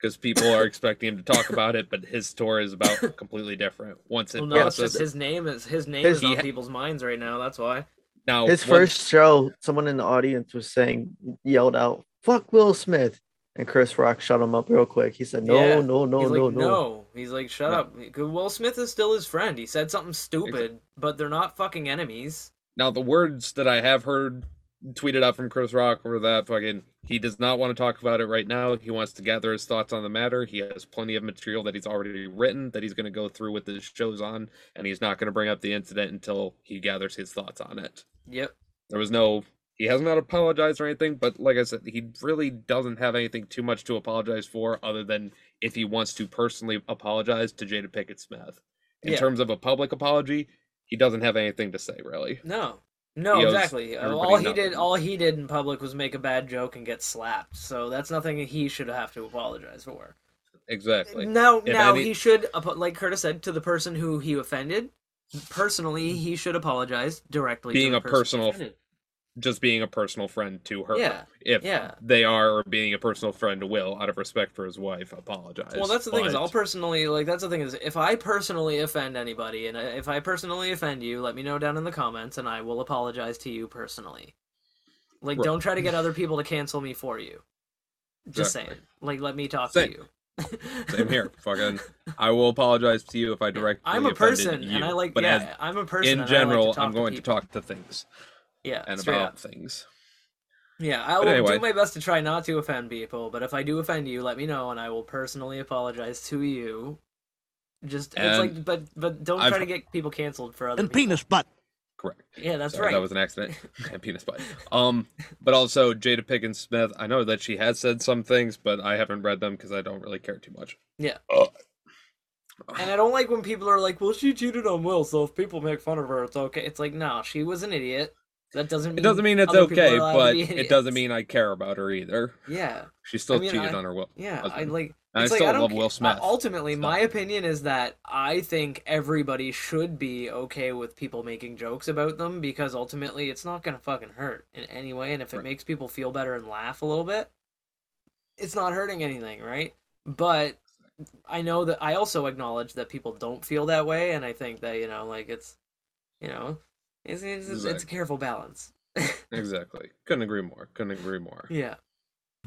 Because people are expecting him to talk about it, but his tour is about completely different. Once it Well, no, it's just his name is his name His- is on ha- people's minds right now. That's why. now His once- first show, someone in the audience was saying, yelled out, "Fuck Will Smith," and Chris Rock shut him up real quick. He said, "No, Yeah. no, no, He's no, like, no." He's like, shut No. up. Will Smith is still his friend. He said something stupid, but they're not fucking enemies. Now the words that I have heard tweeted out from Chris Rock were that fucking he does not want to talk about it right now. He wants to gather his thoughts on the matter. He has plenty of material that he's already written that he's going to go through with his shows on, and he's not going to bring up the incident until he gathers his thoughts on it. Yep. There was no he has not apologized or anything, but like I said, he really doesn't have anything too much to apologize for other than if he wants to personally apologize to Jada Pinkett Smith. In Yeah. terms of a public apology, he doesn't have anything to say really. No. No, He exactly. All he nothing. did, all he did in public was make a bad joke and get slapped. So that's nothing he should have to apologize for. Exactly. Now, If now any- he should, like Curtis said, to the person who he offended. Personally, he should apologize directly. Being to the a person personal. Just being a personal friend to her. Yeah, If yeah. they are or being a personal friend to Will out of respect for his wife, apologize. Well, that's the thing is, I'll personally like. That's the thing is, if I personally offend anybody, and uh, if I personally offend you, let me know down in the comments, and I will apologize to you personally. Like, Right. don't try to get other people to cancel me for you. Just Exactly. saying. Like, let me talk Same. to you. Same here. Fucking, I will apologize to you if I direct. I'm a person, you, and I like. but yeah, I'm a person. in I like general, I'm going to people. talk to things Yeah, and about up. things. Yeah, I But will anyway. do my best to try not to offend people, but if I do offend you, let me know, and I will personally apologize to you. Just it's like, but but don't I've- try to get people canceled for other and people. penis butt. Correct. Yeah, that's Sorry, right. That was an accident. and penis butt. Um, but also Jada Pickens Smith. I know that she has said some things, but I haven't read them because I don't really care too much. Yeah. Uh, And I don't like when people are like, "Well, she cheated on Will, so if people make fun of her, it's okay." It's like, no, she was an idiot. That doesn't mean it doesn't mean it's okay, to but it doesn't mean I care about her either. Yeah, She still mean, cheated I- on her Will. yeah. I like. And I It's like, still I love Will uh, Smith. Ultimately, Stop. my opinion is that I think everybody should be okay with people making jokes about them because ultimately it's not gonna fucking hurt in any way, and if it Right. makes people feel better and laugh a little bit, it's not hurting anything, right? But I know that I also acknowledge that people don't feel that way, and I think that you know, like it's, you know, it's it's, it's a careful balance. Exactly. Couldn't agree more. Couldn't agree more. Yeah.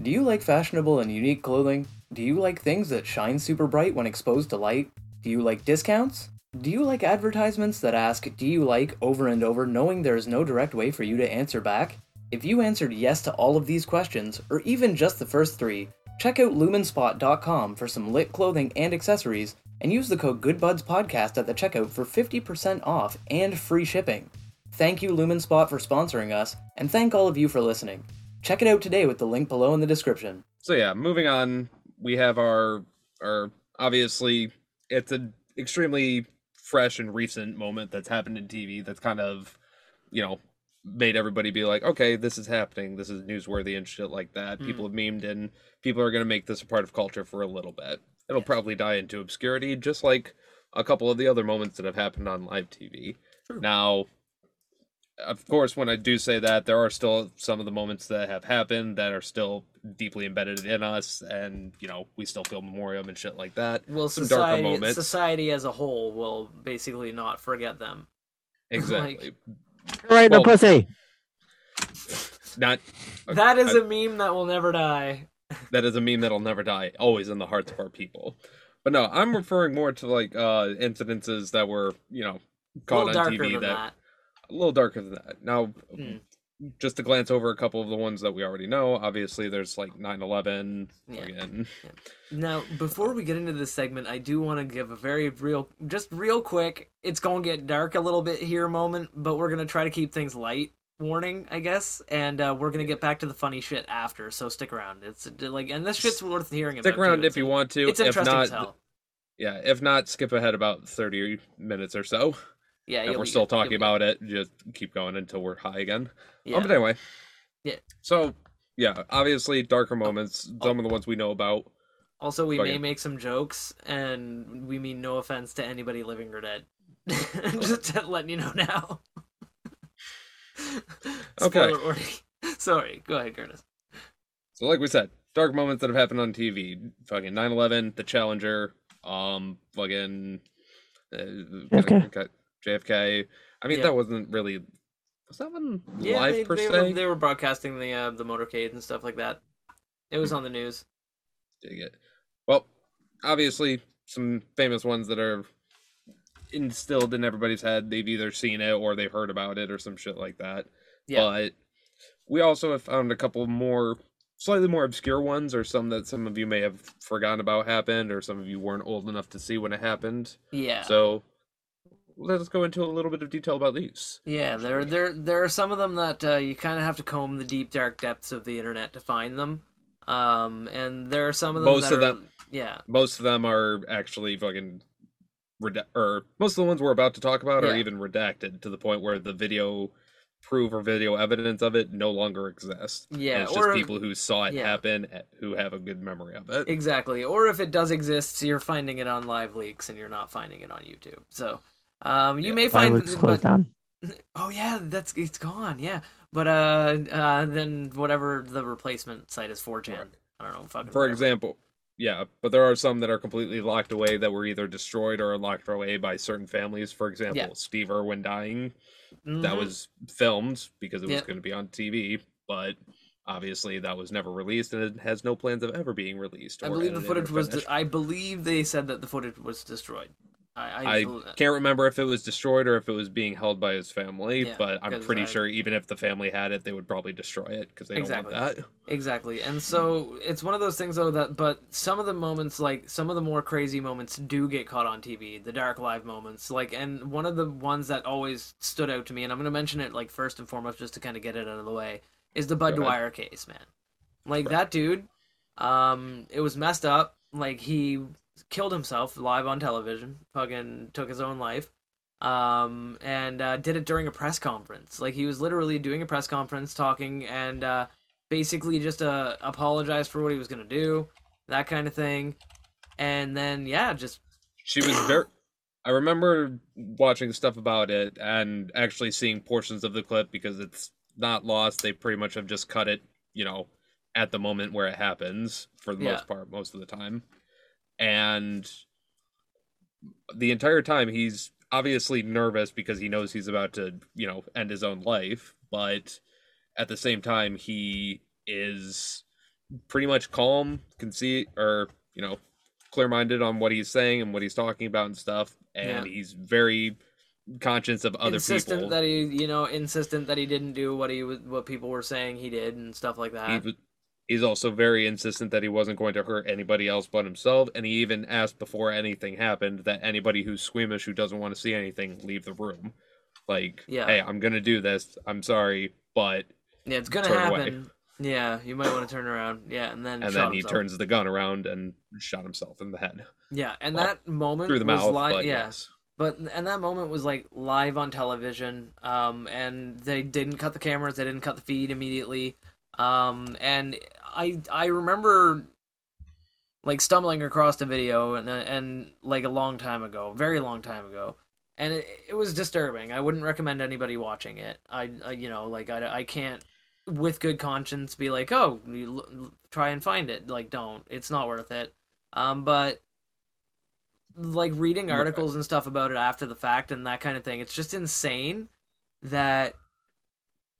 Do you like fashionable and unique clothing? Do you like things that shine super bright when exposed to light? Do you like discounts? Do you like advertisements that ask, Do you like over and over, knowing there is no direct way for you to answer back? If you answered yes to all of these questions, or even just the first three, check out lumenspot.com for some lit clothing and accessories, and use the code GoodBudsPodcast at the checkout for 50% off and free shipping. Thank you, Lumenspot, for sponsoring us, and thank all of you for listening. Check it out today with the link below in the description. So yeah, moving on, we have our our obviously it's an extremely fresh and recent moment that's happened in TV that's kind of, you know, made everybody be like, okay, this is happening, this is newsworthy and shit like that. Mm. People have memed and people are gonna make this a part of culture for a little bit. It'll Yes. probably die into obscurity, just like a couple of the other moments that have happened on live TV. True. Now, of course, when I do say that, there are still some of the moments that have happened that are still deeply embedded in us, and you know, we still feel memoriam and shit like that. Well, Some darker society, moments. society as a whole will basically not forget them. Exactly. Right in the pussy. Not That is I- a meme that will never die. that is a meme that'll never die, always in the hearts of our people. But no, I'm referring more to like uh incidences that were, you know, caught on TV that, that. A little darker than that. Now, Hmm. just to glance over a couple of the ones that we already know, obviously there's like 9/11 Yeah. again. Now, before we get into this segment, I do want to give a very real, just real quick. It's gonna get dark a little bit here, moment, but we're gonna try to keep things light. Warning, I guess, and uh, we're gonna get back to the funny shit after. So stick around. It's like, and this shit's worth hearing about. Stick around too. if you want to. It's if interesting not, as hell. yeah, if not, skip ahead about 30 minutes or so. Yeah, if we're still good. You'll talking about it, just keep going until we're high again. good. Oh, Yeah. but anyway. Yeah. So, yeah, obviously darker moments, some of the ones we know about. Also, we may make some jokes, and we mean no offense to anybody living or dead. Just letting you know now. Okay. Warning. Sorry, go ahead, Curtis. So, like we said, dark moments that have happened on TV. Fucking 9 11, The Challenger, um, fucking. Uh, JFK. JFK. I mean, Yeah. that wasn't really. Was that one Yeah, live they, per they, se? Were, they were broadcasting the uh, the motorcade and stuff like that. It was on the news. Dig it. Well, obviously, some famous ones that are instilled in everybody's head. They've either seen it or they've heard about it or some shit like that. Yeah. But we also have found a couple more slightly more obscure ones or some that some of you may have forgotten about happened or some of you weren't old enough to see when it happened. Yeah. So let us go into a little bit of detail about these. Yeah, there there there are some of them that uh, you kind of have to comb the deep dark depths of the internet to find them. Um, and there are some of them. Most that of are- them- Yeah. Most of them are actually fucking reda- or most of the ones we're about to talk about are even redacted to the point where the video proof or video evidence of it no longer exists. And Yeah. it's Or just people who saw it yeah. happen who have a good memory of it. exactly. Or if it does exist, you're finding it on live leaks and you're not finding it on YouTube. So, um, you Yeah. may find. looks but- closed down? Oh yeah, that's it's gone. Yeah, but uh, uh, then whatever the replacement site is 4chan. Right. I don't know. Fucking For whatever. example, yeah, but there are some that are completely locked away that were either destroyed or locked away by certain families. For example, Yeah. Steve Irwin dying, that Mhm. was filmed because it was Yep. going to be on TV, but obviously that was never released and it has no plans of ever being released. I believe the footage was. finished. I believe they said that the footage was destroyed. I, I can't remember if it was destroyed or if it was being held by his family, Yeah, but I'm pretty I- sure even if the family had it, they would probably destroy it because they Exactly. don't want that. Exactly. And so it's one of those things though that but some of the moments like some of the more crazy moments do get caught on TV, the dark live moments. Like and one of the ones that always stood out to me and I'm going to mention it like first and foremost just to kind of get it out of the way is the Bud Dwyer case, man. Like Right. that dude um it was messed up. Like he killed himself live on television, fucking took his own life um, and uh, did it during a press conference. Like he was literally doing a press conference, talking, and uh, basically just uh, apologized for what he was gonna do, that kind of thing. And then yeah, just She was very. I remember watching stuff about it and actually seeing portions of the clip because it's not lost. They pretty much have just cut it, you know, at the moment where it happens for the Yeah. most part, most of the time. And the entire time he's obviously nervous because he knows he's about to, you know, end his own life, but at the same time he is pretty much calm, can see or, you know, clear-minded on what he's saying and what he's talking about and stuff and he's very conscious of other insistent people. that he, you know, insistent that he didn't do what he was, what people were saying he did, and stuff like he that. was, he's also very insistent that he wasn't going to hurt anybody else but himself and he even asked before anything happened that anybody who's squeamish who doesn't want to see anything leave the room like Yeah. hey i'm gonna do this i'm sorry but Yeah, it's gonna turn away. happen. Yeah, you might want to turn around. Yeah, and then and then he himself. turns the gun around and shot himself in the head Yeah, and well, that moment through the was mouth li- but yeah, yes But and that moment was like live on television, um, and they didn't cut the cameras, they didn't cut the feed immediately, um, and I I remember like stumbling across the video and and like a long time ago, very long time ago, and it, it was disturbing. I wouldn't recommend anybody watching it. I, I you know like I I can't with good conscience be like oh you l- try and find it. Like don't. It's not worth it. Um but like reading articles and stuff about it after the fact and that kind of thing it's just insane that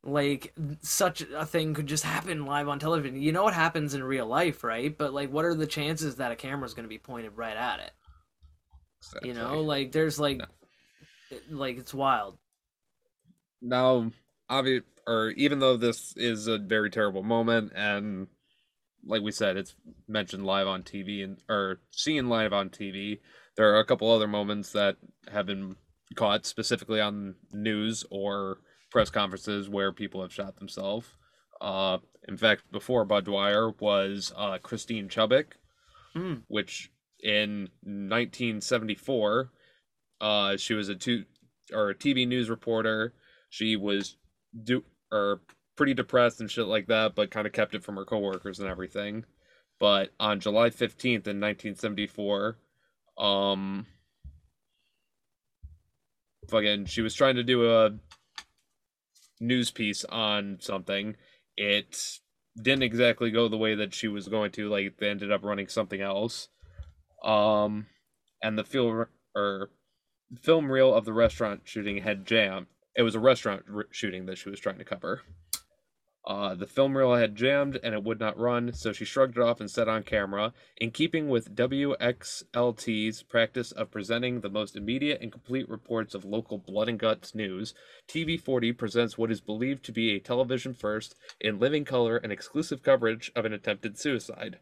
like such a thing could just happen live on television. You know what happens in real life right? But like what are the chances that a camera's going to be pointed right at it? You know like there's like like it's wild. Now obvi- or even though this is a very terrible moment and like we said it's mentioned live on tv and or seen live on tv there are a couple other moments that have been caught specifically on news or press conferences where people have shot themselves uh in fact before bud dwyer was uh christine chubbuck Hmm. which in 1974 uh she was a two or a tv news reporter she was do or pretty depressed and shit like that, but kind of kept it from her coworkers and everything. But on July 15th in 1974, um fucking she was trying to do a news piece on something. It didn't exactly go the way that she was going to, like they ended up running something else. Um and the film or film reel of the restaurant shooting had jammed it was a restaurant shooting that she was trying to cover. Uh, the film reel had jammed and it would not run, so she shrugged it off and said on camera, in keeping with WXLT's practice of presenting the most immediate and complete reports of local blood and guts news, TV40 presents what is believed to be a television first in living color and exclusive coverage of an attempted suicide.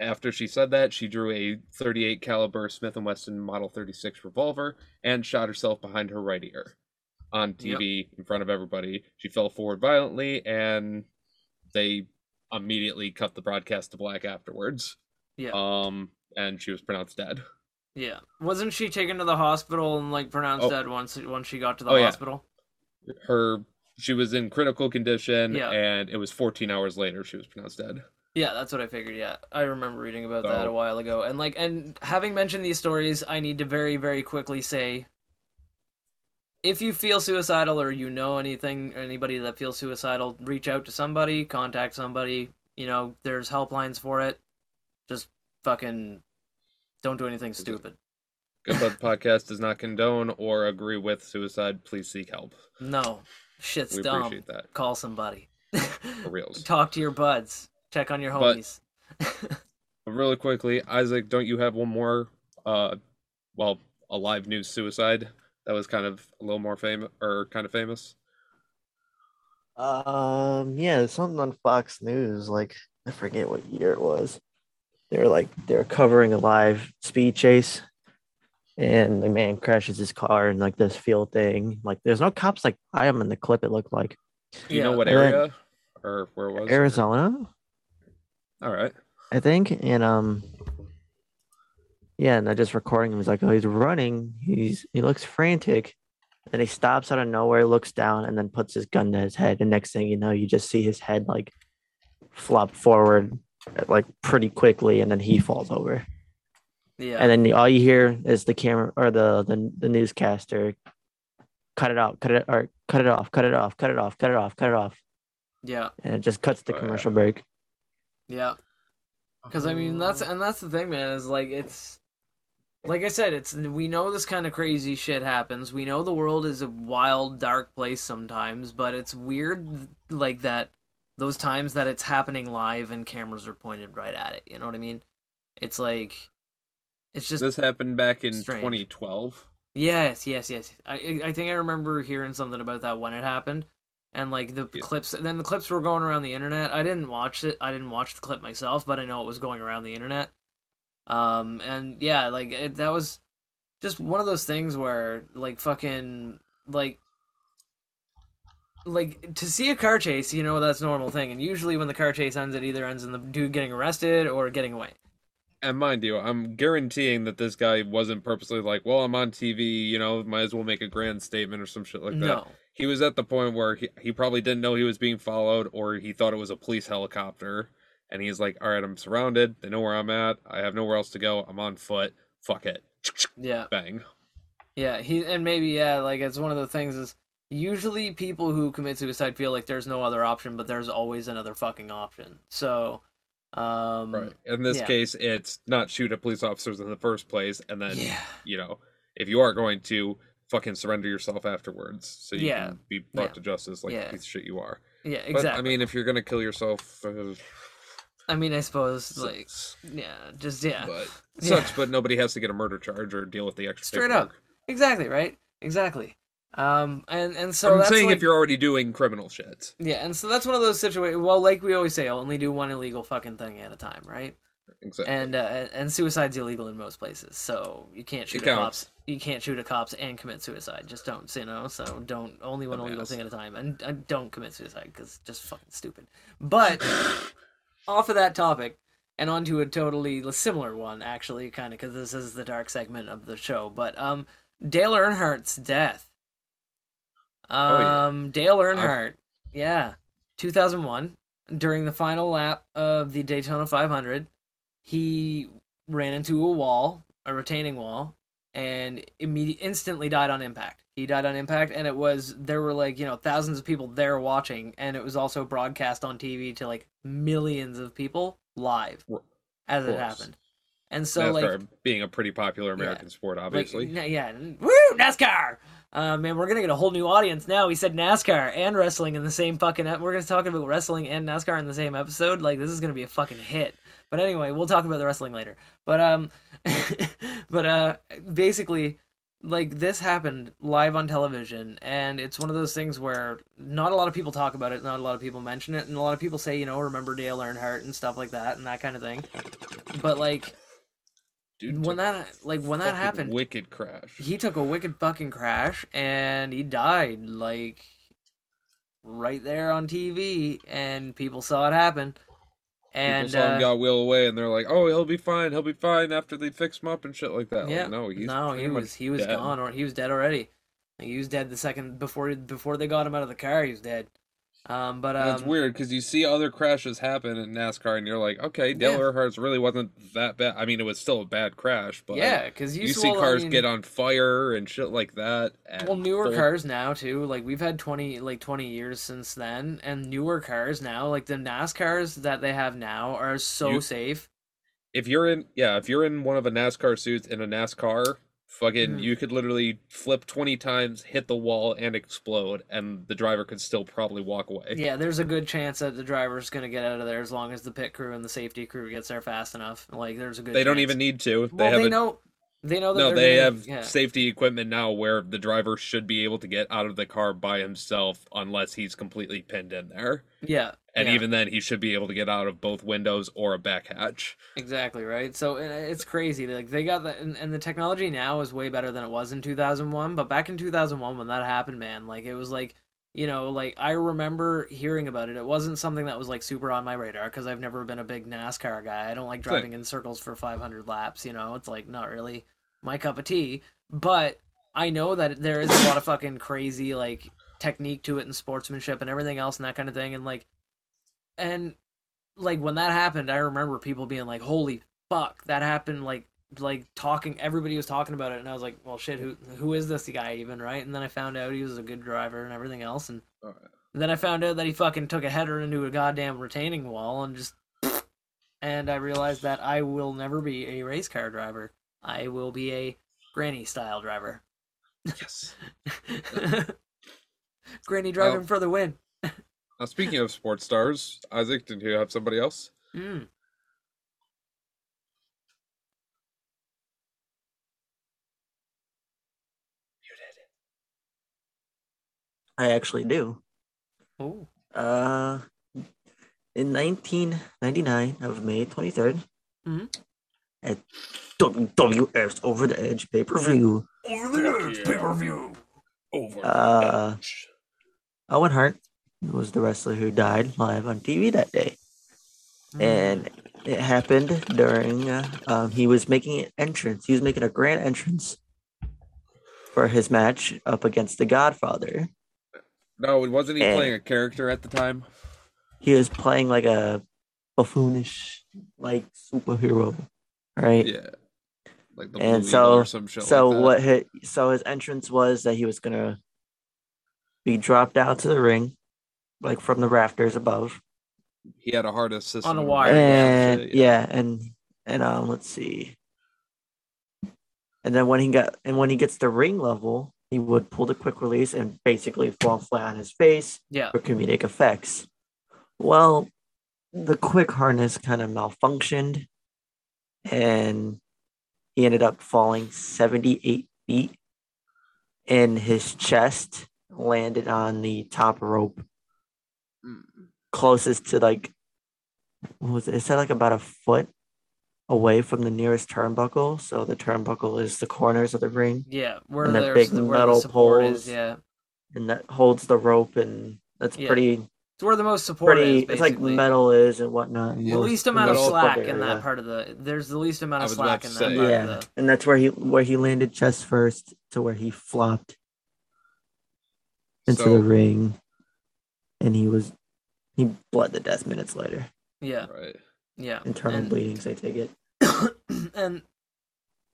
After she said that, she drew a 38 caliber Smith & Wesson Model 36 revolver and shot herself behind her right ear on TV in front of everybody. She fell forward violently, and they immediately cut the broadcast to black afterwards. Yeah. Um, and she was pronounced dead. Yeah, wasn't she taken to the hospital and like pronounced Oh. dead once once she got to the Oh, yeah. hospital? Her, she was in critical condition, Yeah. and it was 14 hours later she was pronounced dead. Yeah, that's what I figured. Yeah, I remember reading about that a while ago, and like, and having mentioned these stories, I need to very, very quickly say, if you feel suicidal or you know anything, anybody that feels suicidal, reach out to somebody, contact somebody. You know, there's helplines for it. Just fucking don't do anything stupid. Good Bud Podcast does not condone or agree with suicide. Please seek help. No, shit's We dumb. appreciate that. Call somebody. For reals. Talk to your buds. Check on your homies. But really quickly, Isaac, don't you have one more? Uh, well, a live news suicide that was kind of a little more famous or kind of famous? Um, yeah, there's something on Fox News. Like I forget what year it was. They're like they're covering a live speed chase, and the man crashes his car in like this field thing. Like there's no cops like I am in the clip. It looked like Do you know what And then- area or where it was? Arizona, All right. I think. And um, yeah, and they're just recording him. He's like, oh, he's running. He's he looks frantic. Then he stops out of nowhere, looks down, and then puts his gun to his head. And next thing you know, you just see his head like flop forward, like pretty quickly, and then he falls over. Yeah. And then the, all you hear is the camera or the, the the newscaster cut it out, cut it or cut it off, cut it off, cut it off, cut it off, cut it off, yeah. and it just cuts the Oh, yeah. commercial break. Yeah. Because I mean that's and that's the thing, man. Is like it's like I said, it's we know this kind of crazy shit happens. We know the world is a wild, dark place sometimes, but it's weird like that. Those times that it's happening live and cameras are pointed right at it. You know what I mean? It's like it's just This happened back in strange. 2012. Yes, yes, yes. I I think I remember hearing something about that when it happened, and like the Yeah. clips. Then the clips were going around the internet. I didn't watch it. I didn't watch the clip myself, but I know it was going around the internet. Um, and yeah, like it, that was just one of those things where like fucking like like to see a car chase, you know that's a normal thing. And usually when the car chase ends, it either ends in the dude getting arrested or getting away. And mind you, I'm guaranteeing that this guy wasn't purposely like, well, I'm on TV, you know, might as well make a grand statement or some shit like that. no. He was at the point where he, he probably didn't know he was being followed or he thought it was a police helicopter. And he's like, all right, I'm surrounded. They know where I'm at. I have nowhere else to go. I'm on foot. Fuck it. Yeah. Bang. Yeah, he and maybe yeah, like it's one of the things is usually people who commit suicide feel like there's no other option, but there's always another fucking option. So, um, Right. In this yeah. case, it's not shoot at police officers in the first place. And then, yeah, you know, if you are going to, fucking surrender yourself afterwards so you Yeah. can be brought to justice like the piece of shit you are. yeah, But, exactly. I mean, if you're going to kill yourself, uh, I mean, I suppose like yeah, just yeah, But Yeah. sucks, but nobody has to get a murder charge or deal with the extra Straight up. exactly right, exactly. Um, and and so I'm that's saying like, if you're already doing criminal shit. yeah, and so that's one of those situations. Well, like we always say, only do one illegal fucking thing at a time, right? Exactly. and uh, and suicide's illegal in most places, so you can't shoot at cops. You can't shoot at cops and commit suicide. Just don't, you know. So don't only one illegal thing at a time, and, and don't commit suicide because just fucking stupid. But off of that topic, and onto a totally similar one, actually, kind of because this is the dark segment of the show. But um, Dale Earnhardt's death. Oh, yeah. Um, Dale Earnhardt, yeah, 2001 during the final lap of the Daytona 500 he ran into a wall, a retaining wall, and immediately instantly died on impact. He died on impact, and it was there were like you know thousands of people there watching, and it was also broadcast on TV to like millions of people live as it happened. And so like being a pretty popular American sport, obviously. like, yeah, woo, NASCAR. Uh, man, we're gonna get a whole new audience now. We said NASCAR and wrestling in the same fucking. ep- We're gonna talk about wrestling and NASCAR in the same episode. Like this is gonna be a fucking hit. But anyway, we'll talk about the wrestling later. But um, but uh, basically, like this happened live on television, and it's one of those things where not a lot of people talk about it, not a lot of people mention it, and a lot of people say, you know, remember Dale Earnhardt and stuff like that and that kind of thing. But like Dude, when that like when that happened, wicked crash. he took a wicked fucking crash and he died like right there on TV and people saw it happen. And People saw him uh, got wheel away, and they're like, "Oh, he'll be fine. He'll be fine after they fix him up and shit like that." Like, yeah, no, he's no, he was he was dead. gone or he was dead already. Like, he was dead the second before before they got him out of the car. He was dead. Um, but And it's um, weird because you see other crashes happen in NASCAR, and you're like, "Okay, Dale Yeah. Earnhardt's really wasn't that bad. I mean, it was still a bad crash, but yeah, because you see cars get on fire and shit like that. Well, newer cars now too. Like we've had twenty, like twenty years since then, and newer cars now, like the NASCARs that they have now, are so You- safe. If you're in, yeah, if you're in one of a NASCAR suits in a NASCAR, fucking, Mhm. you could literally flip twenty times, hit the wall, and explode, and the driver could still probably walk away. Yeah, there's a good chance that the driver's gonna get out of there as long as the pit crew and the safety crew gets there fast enough. Like there's a good. They don't even need to. They Well, have they a know. They know that No, they gonna- have yeah. safety equipment now where the driver should be able to get out of the car by himself unless he's completely pinned in there. Yeah. And yeah. even then, he should be able to get out of both windows or a back hatch. Exactly right. So it's crazy. Like they got that, and, and the technology now is way better than it was in 2001. But back in 2001, when that happened, man, like it was like, you know, like I remember hearing about it. It wasn't something that was like super on my radar because I've never been a big NASCAR guy. I don't like driving in circles for 500 laps. You know, it's like not really my cup of tea. But I know that there is a lot of fucking crazy like technique to it and sportsmanship and everything else and that kind of thing. And like, and like when that happened, I remember people being like, "Holy fuck, that happened!" Like, like talking. Everybody was talking about it, and I was like, "Well, shit, who who is this guy even?" Right? And then I found out he was a good driver and everything else, and then I found out that he fucking took a header into a goddamn retaining wall and just. And I realized that I will never be a race car driver. I will be a granny style driver. Yes. granny driving Well- for the win. Now, speaking of sports stars, Isaac, did you have somebody else? Mm. I actually do. Oh. Uh, in 1999 of May 23rd, Mhm. at WWF Over the Edge pay per view, Over the edge, pay-per-view. Over Uh, Owen Hart was the wrestler who died live on TV that day, and it happened during. Uh, um, he was making an entrance. He was making a grand entrance for his match up against the Godfather. No, it wasn't he And- playing a character at the time? He was playing like a buffoonish, like superhero, right? Yeah. Like the And so- or some shit so like what hit so his entrance was that he was gonna be dropped out to the ring like from the rafters above He had a harness system. On a wire, and shit, yeah and and um let's see and then when he got and when he gets the ring level he would pull the quick release and basically fall flat on his face Yeah. for comedic effects well the quick harness kind of malfunctioned and he ended up falling 78 feet and his chest landed on the top rope. Closest to like what was it? It said like about a foot away from the nearest turnbuckle. So the turnbuckle is the corners of the ring, Yeah, where And the big the, where metal the poles. is. Yeah, and that holds the rope, and that's Yeah. pretty it's where the most support pretty. is. it's like metal is and whatnot. and The least amount of slack in that area. part of the. There's the least amount of slack in that say. part Yeah, of the. and that's where he where he landed chest first to where he flopped into So- the ring, and he was he bled to death minutes later. Yeah, Right. yeah. Internal and, bleedings, I take it. and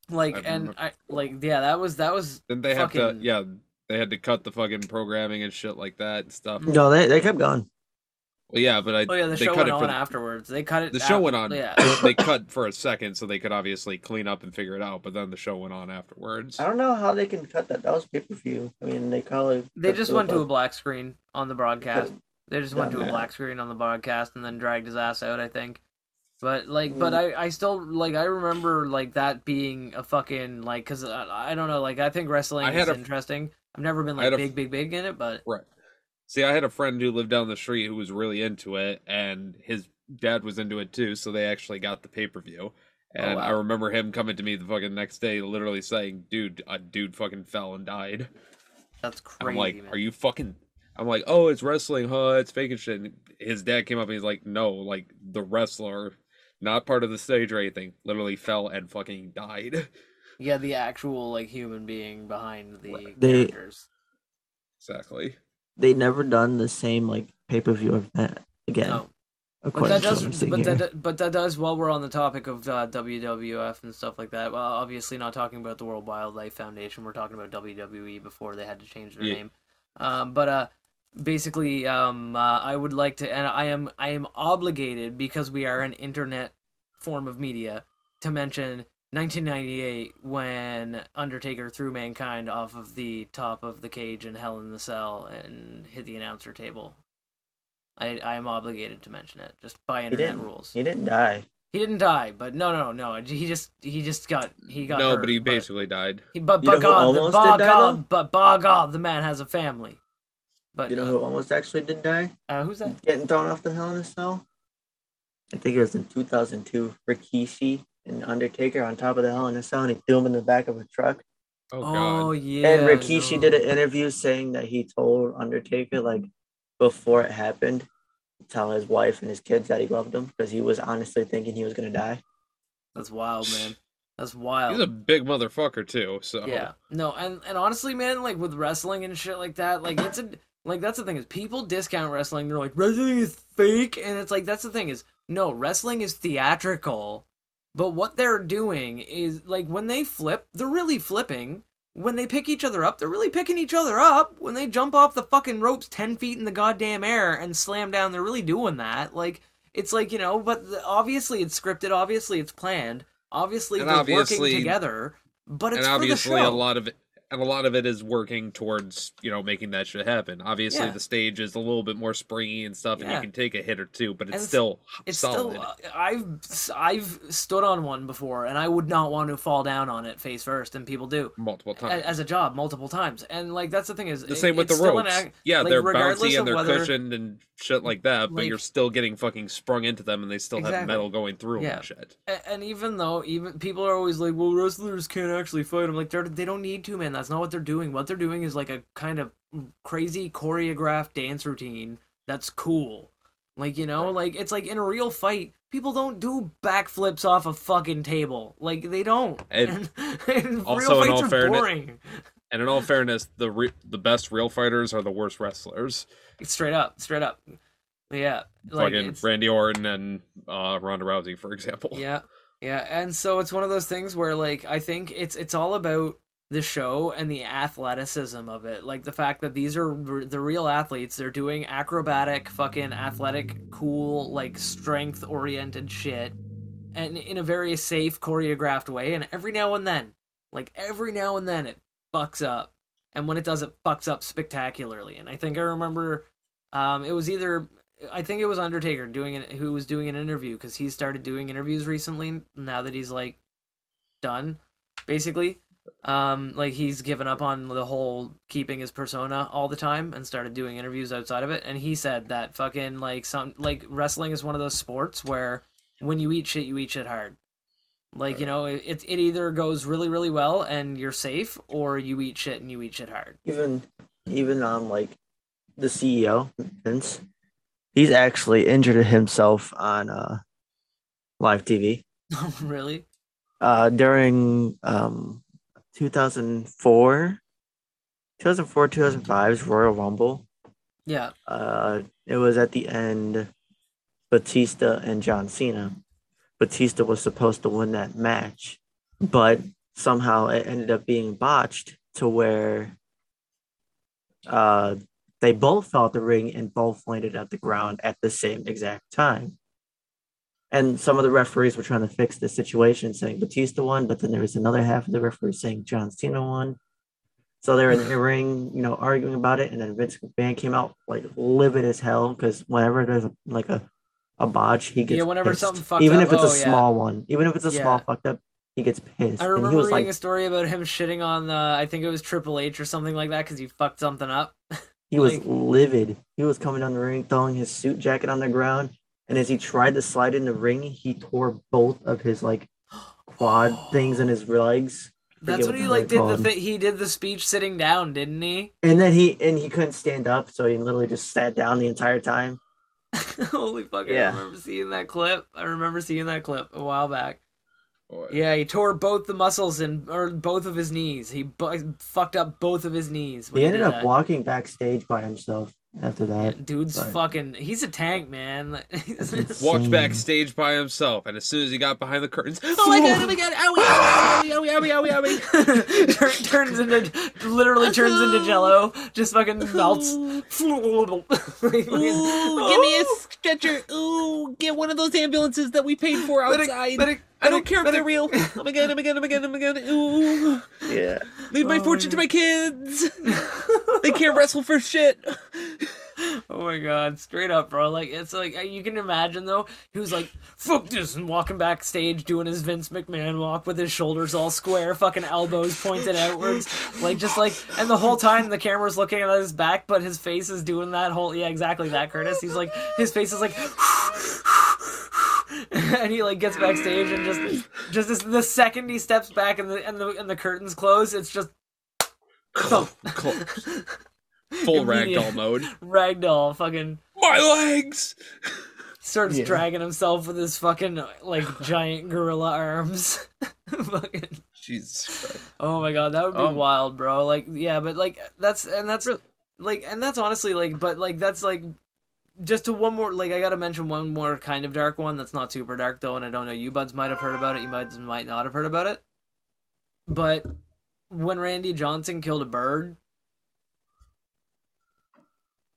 like I and I like yeah that was that was Then they have to, yeah, they had to cut the fucking programming and shit like that and stuff. No, they, they kept going. Well, yeah, but I oh yeah the they show cut went it on for the, afterwards. They cut it. the show af- went on. Yeah, they cut for a second so they could obviously clean up and figure it out, but then the show went on afterwards. I don't know how they can cut that. That was pay per view. I mean, they probably they just went to a black screen on the broadcast. They just went to done a that. black screen on the broadcast and then dragged his ass out. I think. But like, Mm. but I, I still like I remember like that being a fucking like because I, I don't know like I think wrestling I is a- interesting. I've never been I had like a- big big big in it, but Right. See, I had a friend who lived down the street who was really into it, and his dad was into it too, so they actually got the pay per view. Oh, and I wow. remember him coming to me the fucking next day, literally saying, "Dude, a dude fucking fell and died." that's crazy. I'm like, man. "Are you fucking?" I'm like, "Oh, it's wrestling, huh? It's fake and shit." And his dad came up and he's like, "No, like the wrestler, not part of the stage or anything, literally fell and fucking died." Yeah, the actual like human being behind the Right. They- characters. exactly. They never done the same like pay per view event again. No, but that to what I'm does. But that but that does. While we're on the topic of uh, WWF and stuff like that, well, obviously not talking about the World Wildlife Foundation. We're talking about WWE before they had to change their Yeah. name. Um, but uh, basically, um, uh, I would like to, and I am I am obligated because we are an internet form of media to mention 1998 when Undertaker threw Mankind off of the top of the cage in Hell in the Cell and hit the announcer table. I I am obligated to mention it just by internet didn't. rules. He didn't die. He didn't die, but no, no, no. He just he just got he got no, hurt, but he basically died. He, but You by God, the, almost by did die, God, though? but by God, the man has a family. But You know uh, who almost actually did die? uh, who's that? Getting thrown off the Hell in a Cell? I think it was in 2002. Rikishi and Undertaker on top of the Hell in a Cell, and he threw him in the back of a truck. Oh Oh, yeah. and Rikishi no. did an interview saying that he told Undertaker, like, before it happened, to tell his wife and his kids that he loved them because he was honestly thinking he was going to die. That's wild, man. That's wild. He's a big motherfucker too. So Yeah. No, and and honestly, man, like with wrestling and shit like that, like it's a like that's the thing is people discount wrestling. They're like wrestling is fake, and it's like that's the thing is no wrestling is theatrical, but what they're doing is like when they flip, they're really flipping. When they pick each other up, they're really picking each other up. When they jump off the fucking ropes ten feet in the goddamn air and slam down, they're really doing that. Like it's like you know, but the, obviously it's scripted. Obviously it's planned. Obviously And they're obviously- working together. But it's and obviously for the show. a lot of it and a lot of it is working towards you know making that shit happen. Obviously Yeah. the stage is a little bit more springy and stuff and you can take a hit or two but it's, it's- still It's solid. still uh, I've I've stood on one before, and I would not want to fall down on it face first, and people do. Multiple times. as a job multiple times, and like that's the thing is the it- same with the ropes. yeah like, they're bouncy and they're whether- cushioned and shit like that but Like- you're still getting fucking sprung into them and they still have metal going through Yeah. and shit. A- And even though even people are always like, well, wrestlers can't actually fight. I'm like, they're, they don't need to, man. That's not what they're doing. What they're doing is like a kind of crazy choreographed dance routine that's cool. Like you know, like it's like in a real fight, people don't do backflips off a fucking table. Like they don't. And and also, real in all fairness- boring. and in all fairness the re- the best real fighters are the worst wrestlers Straight up, straight up. Yeah, like fucking randy orton and uh ronda rousey for example Yeah, yeah, and so it's one of those things where like I think it's it's all about the show and the athleticism of it, like the fact that these are r- the real athletes. They're doing acrobatic, fucking athletic, cool, like strength oriented shit, and in a very safe, choreographed way. And every now and then, like every now and then, it fucks up, and when it does, it fucks up spectacularly. And I think I remember, um, it was either I think it was Undertaker doing it, who was doing an interview because he started doing interviews recently. Now that he's like done, basically, um, like he's given up on the whole keeping his persona all the time and started doing interviews outside of it. And he said that fucking like some like wrestling is one of those sports where when you eat shit, you eat shit hard. Like you know, it it it either goes really really well and you're safe, or you eat shit and you eat shit hard. Even, even um, like the CEO, Vince, he's actually injured himself on uh, live TV. really? uh, during um, 2004, 2004, 2005's Royal Rumble. Yeah. Uh, it was at the end, Batista and John Cena. Batista was supposed to win that match, but somehow it ended up being botched to where uh, they both fell the ring and both landed at the ground at the same exact time. And some of the referees were trying to fix the situation, saying Batista won, but then there was another half of the referees saying John Cena won. So they were in the ring, you know, arguing about it, and then Vince McMahon came out like livid as hell because whenever there's a, like a a botch, he gets Yeah, whenever pissed. something fucks even up- if it's a oh, yeah. small one, even if it's a small fucked up, he gets pissed. I and remember he was reading like, a story about him shitting on the, I think it was Triple H or something like that because he fucked something up. he was livid. He was coming down the ring, throwing his suit jacket on the ground, and as he tried to slide in the ring, he tore both of his like quad things in his legs. That's what what he like hell did the it's th- he did the speech sitting down, didn't he? And then he and he couldn't stand up, so he literally just sat down the entire time. Holy fuck! I remember seeing that clip. I remember seeing that clip a while back. Boy. Yeah, he tore both the muscles in or both of his knees. He bu- fucked up both of his knees. when He ended up that. walking backstage by himself after that. Dude's but- fucking. He's a tank, man. That's. Walked backstage by himself, and as soon as he got behind the curtains, oh my god, oh my god, owie, owie, owie, owie, owie, owie, Turn, turns into literally turns into Jello. Just fucking melts. Ooh, give me a stretcher. Ooh, get one of those ambulances that we paid for Medic, outside. medic, I don't care if they're real. My god, oh my god, oh my god. Ooh, Yeah. leave my Oh, fortune to my kids. they can't wrestle for shit. oh my god, straight up, bro. Like it's like uh, you can imagine though. He was like, "Fuck this," and walking backstage doing his Vince McMahon walk with his shoulders all square, fucking elbows pointed outwards, like just like. And the whole time the camera's looking at his back, but his face is doing that whole yeah, exactly that. Curtis, he's like his face is like. and he like gets backstage and just just this, the second he steps back and the and the and the curtains close, it's just Full ragdoll mode. ragdoll fucking My legs. starts Yeah. dragging himself with his fucking like giant gorilla arms. fucking Jesus Christ. oh my god, that would be Um, wild, bro. Like yeah, but like that's and that's really? like and that's honestly like but like that's like just to one more like I gotta mention one more kind of dark one that's not super dark though, and I don't know you buds might have heard about it, you might might not have heard about it. But when Randy Johnson killed a bird,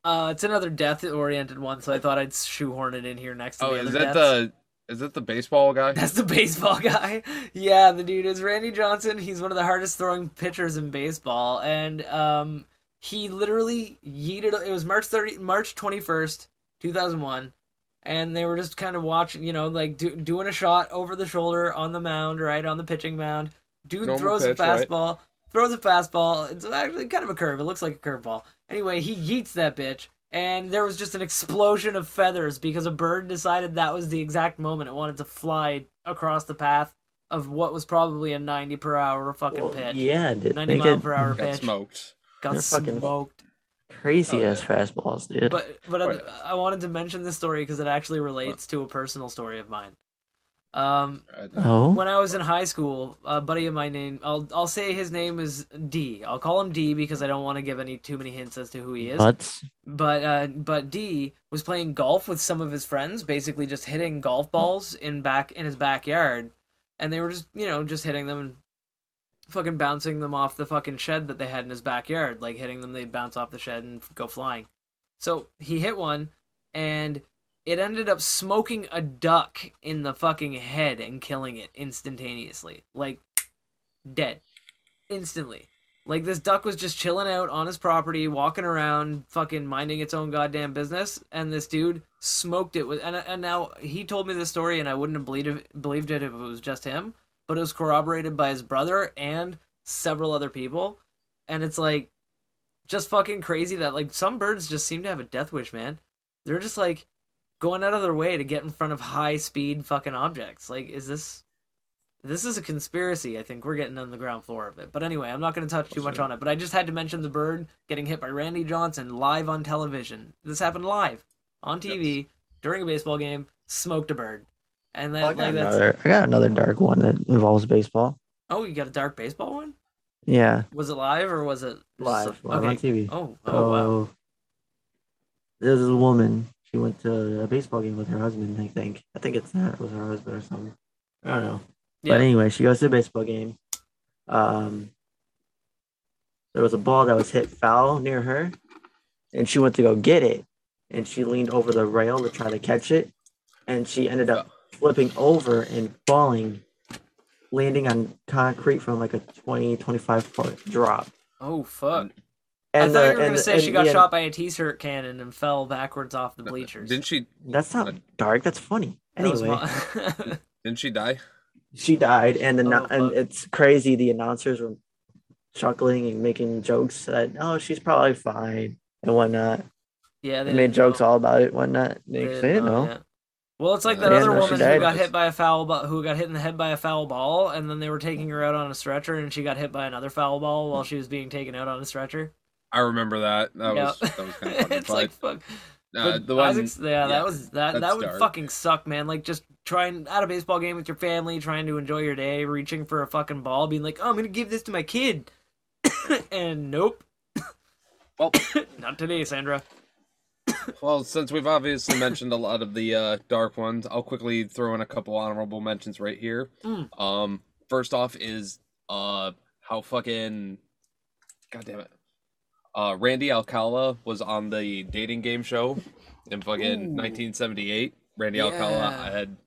uh, it's another death oriented one, so I thought I'd shoehorn it in here next to Oh, the other is that deaths. the is that the baseball guy? That's the baseball guy. Yeah, the dude is Randy Johnson. He's one of the hardest throwing pitchers in baseball, and um, he literally yeeted. It was March thirty, March twenty first, two thousand one, and they were just kind of watching, you know, like do, doing a shot over the shoulder on the mound, right on the pitching mound. Dude Normal throws pitch, a right? fastball, throws a fastball. It's actually kind of a curve. It looks like a curveball. Anyway, he yeets that bitch, and there was just an explosion of feathers because a bird decided that was the exact moment it wanted to fly across the path of what was probably a 90 per hour fucking Well, pitch. yeah, dude, 90 mile get per hour Got pitch. smoked. Got They're smoked. Crazy Oh, yeah. ass fastballs, dude. But but I, I wanted to mention this story because it actually relates to a personal story of mine. Um, oh, when I was in high school, a buddy of mine named I'll I'll say his name is D. I'll call him D because I don't want to give any too many hints as to who he is. butts. But uh, but D was playing golf with some of his friends, basically just hitting golf balls in back in his backyard, and they were just you know just hitting them and fucking bouncing them off the fucking shed that they had in his backyard, like hitting them, they'd bounce off the shed and go flying. So he hit one, and it ended up smoking a duck in the fucking head and killing it instantaneously, like dead, instantly. Like this duck was just chilling out on his property, walking around, fucking minding its own goddamn business, and this dude smoked it with. And and now he told me this story, and I wouldn't have believed it, believed it if it was just him, but it was corroborated by his brother and several other people, and it's like just fucking crazy that like some birds just seem to have a death wish, man. They're just like going out of their way to get in front of high speed fucking objects. Like, is this this is a conspiracy. I think we're getting on the ground floor of it. But anyway, I'm not going to touch too much on it. But I just had to mention the bird getting hit by Randy Johnson live on television. This happened live on TV during a baseball game. Smoked a bird, and then I like got, that's another, I got another dark one that involves baseball. oh, you got a dark baseball one. Yeah, Was it live or was it live, live on TV. Oh, So oh wow. there's a woman. She went to a baseball game with her husband. I think. I think it's that was her husband or something. I don't know. Yeah. But anyway, she goes to a baseball game. Um, there was a ball that was hit foul near her, and she went to go get it, and she leaned over the rail to try to catch it, and she ended up flipping over and falling, landing on concrete from like a 20, 25 foot drop. Oh fuck. And I thought uh, you were gonna say and- she got yeah, shot by a t-shirt cannon and fell backwards off the bleachers. Didn't she? That's not dark. That's funny. That was Anyway, mo- Didn't she die? she died, and the Oh, and fuck. it's crazy. The announcers were chuckling and making jokes that oh she's probably fine and whatnot. yeah, They, didn't made jokes know. all about it, whatnot. They They, they didn't know. yeah. Well, it's like that Yeah, other no, woman who got hit by a foul ball, who got hit in the head by a foul ball, and then they were taking her out on a stretcher, and she got hit by another foul ball while she was being taken out on a stretcher. I remember that. That yeah, was that was kind of funny. it's but like fuck. uh, But the one, Isaac's- yeah, yeah, that was that. That would dark. fucking suck, man. Like just trying at a baseball game with your family, trying to enjoy your day, reaching for a fucking ball, being like, "Oh, I'm gonna give this to my kid," and nope, well, not today, Sandra. Well, since we've obviously mentioned a lot of the uh, dark ones, I'll quickly throw in a couple honorable mentions right here. Mm. Um, first off is uh how fucking god damn it. Uh, Randy Alcala was on the dating game show in fucking Ooh. 1978. Randy Alcala had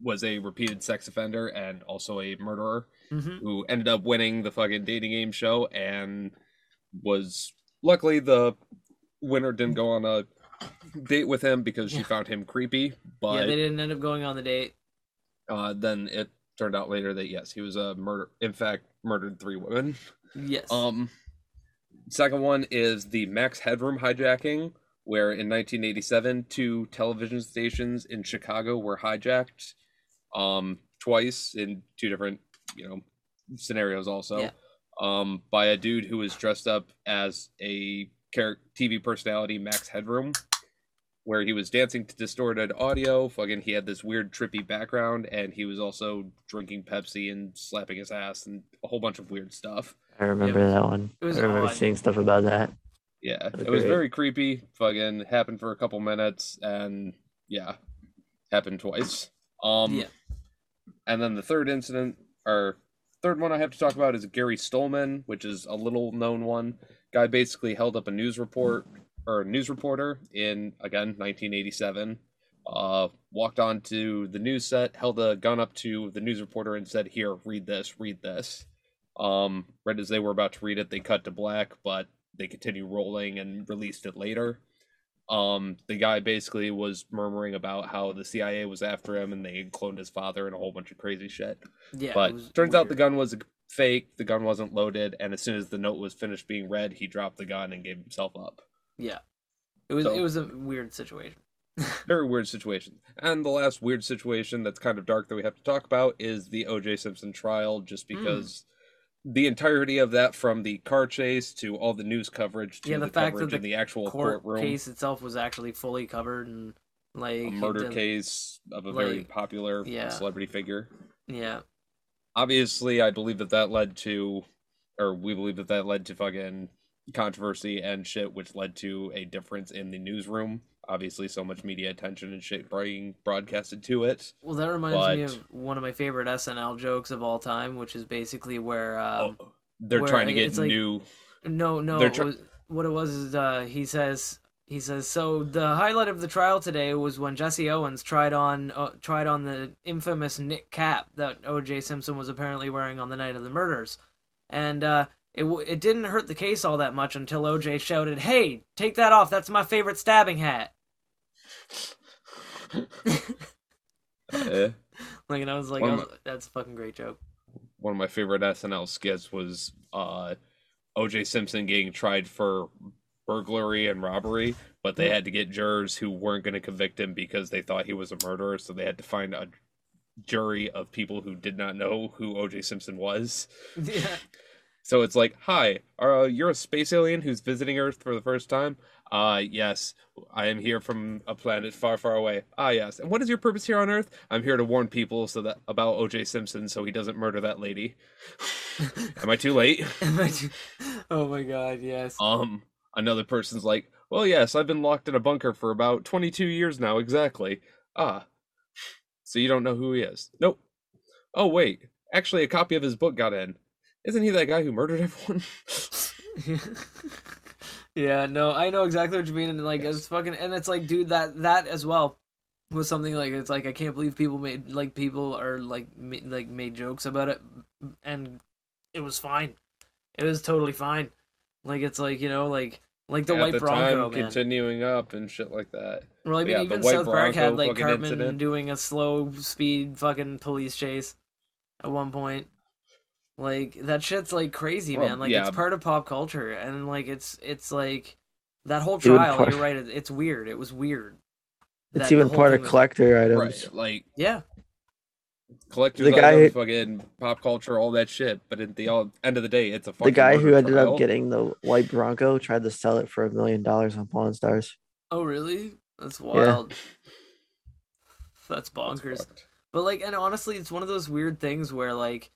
was a repeated sex offender and also a murderer. hmm who ended up winning the fucking dating game show and was luckily the winner didn't go on a date with him because she Yeah. found him creepy. But yeah, they didn't end up going on the date. uh, then it turned out later that yes, he was a murder. In fact, murdered three women. Yes. Um, second one is the Max Headroom hijacking, where in 1987, two television stations in Chicago were hijacked, um, twice in two different, you know, scenarios. Also, Yeah. um, by a dude who was dressed up as a TV personality, Max Headroom. Where he was dancing to distorted audio, fucking, he had this weird trippy background, and he was also drinking Pepsi and slapping his ass and a whole bunch of weird stuff. I remember that one. It was I remember odd. seeing stuff about that. Yeah, That's it was great. very creepy. Fucking happened for a couple minutes, and yeah, happened twice. Um, Yeah. and then the third incident, or third one I have to talk about is Gary Stollman, which is a little known one. Guy basically held up a news report or a news reporter in again 1987. Uh, walked onto the news set, held a gun up to the news reporter, and said, "Here, read this, read this." Um, right as they were about to read it, they cut to black, but they continue rolling and released it later. Um, the guy basically was murmuring about how the CIA was after him and they cloned his father and a whole bunch of crazy shit. yeah. but turns out the gun was fake. The gun wasn't loaded, and as soon as the note was finished being read, he dropped the gun and gave himself up. Yeah. It was So- it was a weird situation. Very weird situation. And the last weird situation that's kind of dark that we have to talk about is the O.J. Simpson trial, just Hmm. because the entirety of that, from the car chase to all the news coverage to Yeah, the, the fact that the in the actual Court courtroom, case itself was actually fully covered and like a murder case of a very popular yeah. celebrity figure. Yeah. Obviously, I believe that that led to, or we believe that that led to fucking controversy and shit, which led to a difference in the newsroom. Obviously, so much media attention and shit being broadcasted to it. Well, that reminds me of one of my favorite SNL jokes of all time, which is basically where um, oh, they're where trying to get like- new. No, no. They're it was, what it was is uh, he says he says so. The highlight of the trial today was when Jesse Owens tried on uh, tried on the infamous Nick cap that O.J. Simpson was apparently wearing on the night of the murders, and uh, it w- it didn't hurt the case all that much until O.J. shouted, "Hey, take that off! That's my favorite stabbing hat." Uh, Like, and I was like, One I of was- "That's a fucking great joke." one of my favorite SNL skits was uh, O.J. Simpson getting tried for burglary and robbery, but they had to get jurors who weren't going to convict him because they thought he was a murderer, so they had to find a jury of people who did not know who O.J. Simpson was. yeah. So it's like, hi, uh, you're a space alien who's visiting Earth for the first time? Uh, yes, I am here from a planet far, far away. Ah, yes. And what is your purpose here on Earth? I'm here to warn people so that about O.J. Simpson so he doesn't murder that lady. Am I too late? am I too... oh my god, yes. Um, another person's like, well, yes, I've been locked in a bunker for about 22 years now, exactly. Ah, so you don't know who he is? Nope. Oh, wait, actually, a copy of his book got in. Isn't he that guy who murdered everyone? yeah, no, I know exactly what you mean, and like Yes. it's fucking, and it's like, dude, that that as well was something like it's like I can't believe people made like people are like ma- like made jokes about it, and it was fine, it was totally fine. Like it's like you know like like the At white the Bronco time, man. continuing up and shit like that. Well, I mean, yeah, even white South Park had like Cartman incident. doing a slow speed fucking police chase at one point. Like that shit's like crazy, Well, man. Like yeah. it's part of pop culture, and like it's it's like that whole trial. part- You're right. It's weird. It was weird. It's even part thing of was- collector items. Right, like Yeah, collectors, The guy items, fucking pop culture, all that shit. But at the all, end of the day, it's a fucking The guy who ended trial. up getting the white Bronco tried to sell it for a million dollars on Pawn Stars. Oh, really? That's wild. That's That's bonkers. fucked. But like, and honestly, it's one of those weird things where like,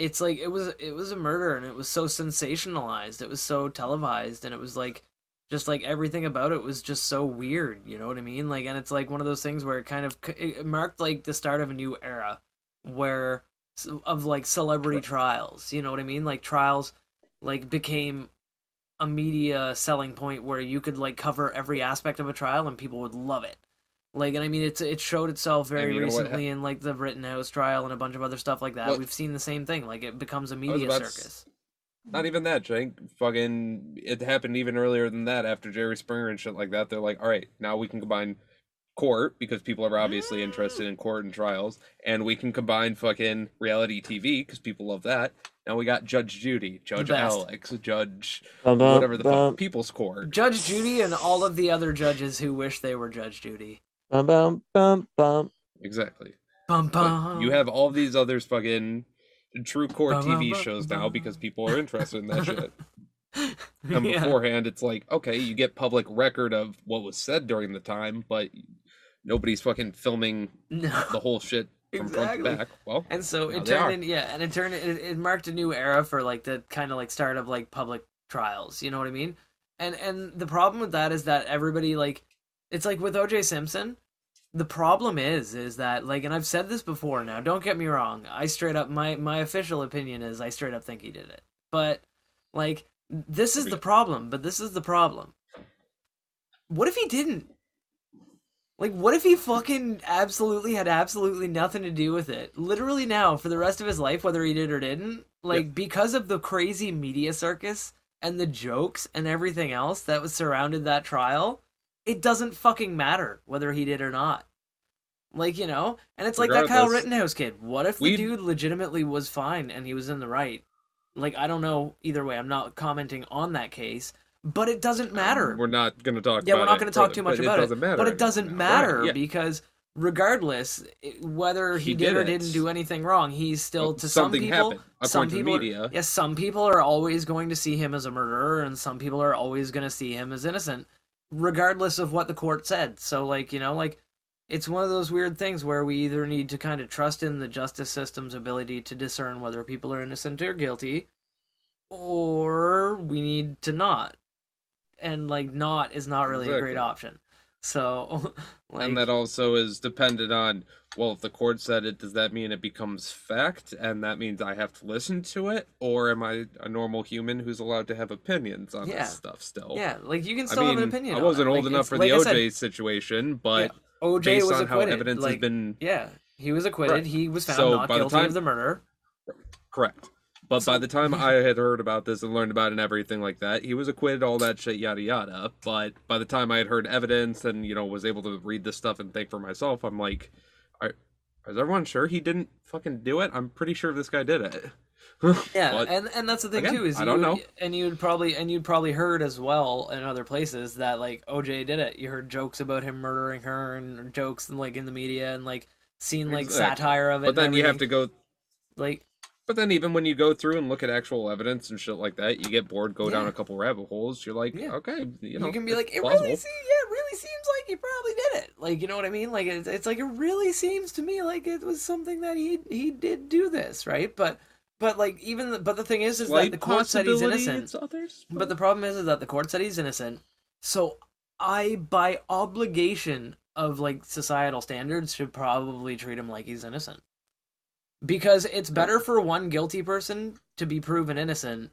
it's like it was it was a murder, and it was so sensationalized, it was so televised, and it was like, just like everything about it was just so weird. You know what I mean? Like, and it's like one of those things where it kind of it marked like the start of a new era, where of like celebrity trials. You know what I mean? Like trials, like became a media selling point where you could like cover every aspect of a trial and people would love it. Like, and I mean, it's it showed itself very you know what recently in like the Rittenhouse trial and a bunch of other stuff like that. What- We've seen the same thing. Like, it becomes a media about to s- circus. Not even that, Jake. Fucking, it happened even earlier than that. After Jerry Springer and shit like that, they're like, all right, now we can combine court because people are obviously interested in court and trials, and we can combine fucking reality TV because people love that. Now we got Judge Judy, Judge. Alex, Judge Bum, bum, whatever the fuck, People's Court. Judge Judy and all of the other judges who wish they were Judge Judy. Bum, bum, bum, bum. Exactly. Bum But bum. you have all these others fucking true core Bum, bum, TV bum, shows now bum. because people are interested in that shit. And Yeah. beforehand, it's like, okay, you get public record of what was said during the time, but nobody's fucking filming No. the whole shit from front Exactly. to back. Well, And so it turned in, yeah, and it turned it, it marked a new era for like the kind of like start of like public trials. You know what I mean? And and the problem with that is that everybody like, it's like with O.J. Simpson. The problem is, is that like, and I've said this before. Now, don't get me wrong. I straight up my my official opinion is I straight up think he did it. But like, this is the problem. But this is the problem. What if he didn't? Like, what if he fucking absolutely had absolutely nothing to do with it? Literally now, for the rest of his life, whether he did or didn't, like, because of the crazy media circus and the jokes and everything else that was surrounded that trial, it doesn't fucking matter whether he did or not. Like, you know? And it's like that Kyle Rittenhouse kid. What if the dude legitimately was fine and he was in the right? Like, I don't know either way. I'm not commenting on that case, but it doesn't matter. Um, we're not going to talk about it. Yeah, we're not going to talk too much about it. doesn't matter but it doesn't now. Right, matter yeah. because regardless whether he, He did, or did it. didn't do anything wrong, he's still to some something people. happened, Some according to the people, media. Yes, some people are always going to see him as a murderer, and some people are always going to see him as innocent, regardless of what the court said. So, like you know, like it's one of those weird things where we either need to kind of trust in the justice system's ability to discern whether people are innocent or guilty, or we need to not. And like not is not really a great option. So like and that also is dependent on well if the court said it does that mean it becomes fact and that means i have to listen to it or am i a normal human who's allowed to have opinions on Yeah. this stuff still yeah, like you can i still mean have an opinion. i wasn't old Like, enough for like the I said, oj situation but OJ based was on how evidence like, has been Yeah, he was acquitted. Correct. He was found So, not by the guilty time- of the murder. correct but by the time i had heard about this and learned about it and everything like that he was acquitted all that shit yada yada but by the time i had heard evidence and you know was able to read this stuff and think for myself i'm like are, is everyone sure he didn't fucking do it i'm pretty sure this guy did it Yeah, But- and and that's the thing again, too is I you don't would- know. and you'd probably and you'd probably heard as well in other places that like OJ did it. You heard jokes about him murdering her and jokes and like in the media and like seen like Exactly. satire of it. but then you have to go like But then even when you go through and look at actual evidence and shit like that, you get bored, go down a couple rabbit holes. You're like, Yeah. okay, you you, know, can be like, it plausible. really seems, yeah, it really seems like he probably did it. Like, you know what I mean? Like, it's, it's like it really seems to me like it was something that he he did do this, right? But but like even the, but the thing is, is that the court said he's innocent. others, But the problem is, is that the court said he's innocent. So I, by obligation of like societal standards, should probably treat him like he's innocent. Because it's better for one guilty person to be proven innocent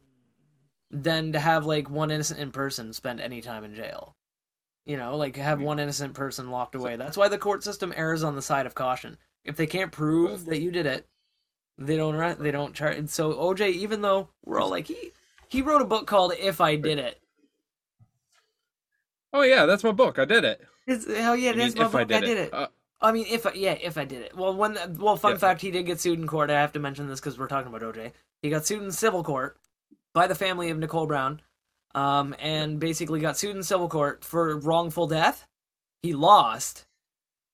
than to have like one innocent person spend any time in jail. You know, like have one innocent person locked away. That's why the court system errs on the side of caution. If they can't prove that you did it, they don't they don't charge. And so OJ, even though we're all like he he wrote a book called If I Did It. oh yeah, that's my book. I did it. It's, hell yeah, I that's my if book. I did, it. Uh, I mean, if I, yeah, if I did it. Well, one well, fun Yeah. fact, he did get sued in court. I have to mention this because we're talking about OJ. He got sued in civil court by the family of Nicole Brown, um, and basically got sued in civil court for wrongful death. He lost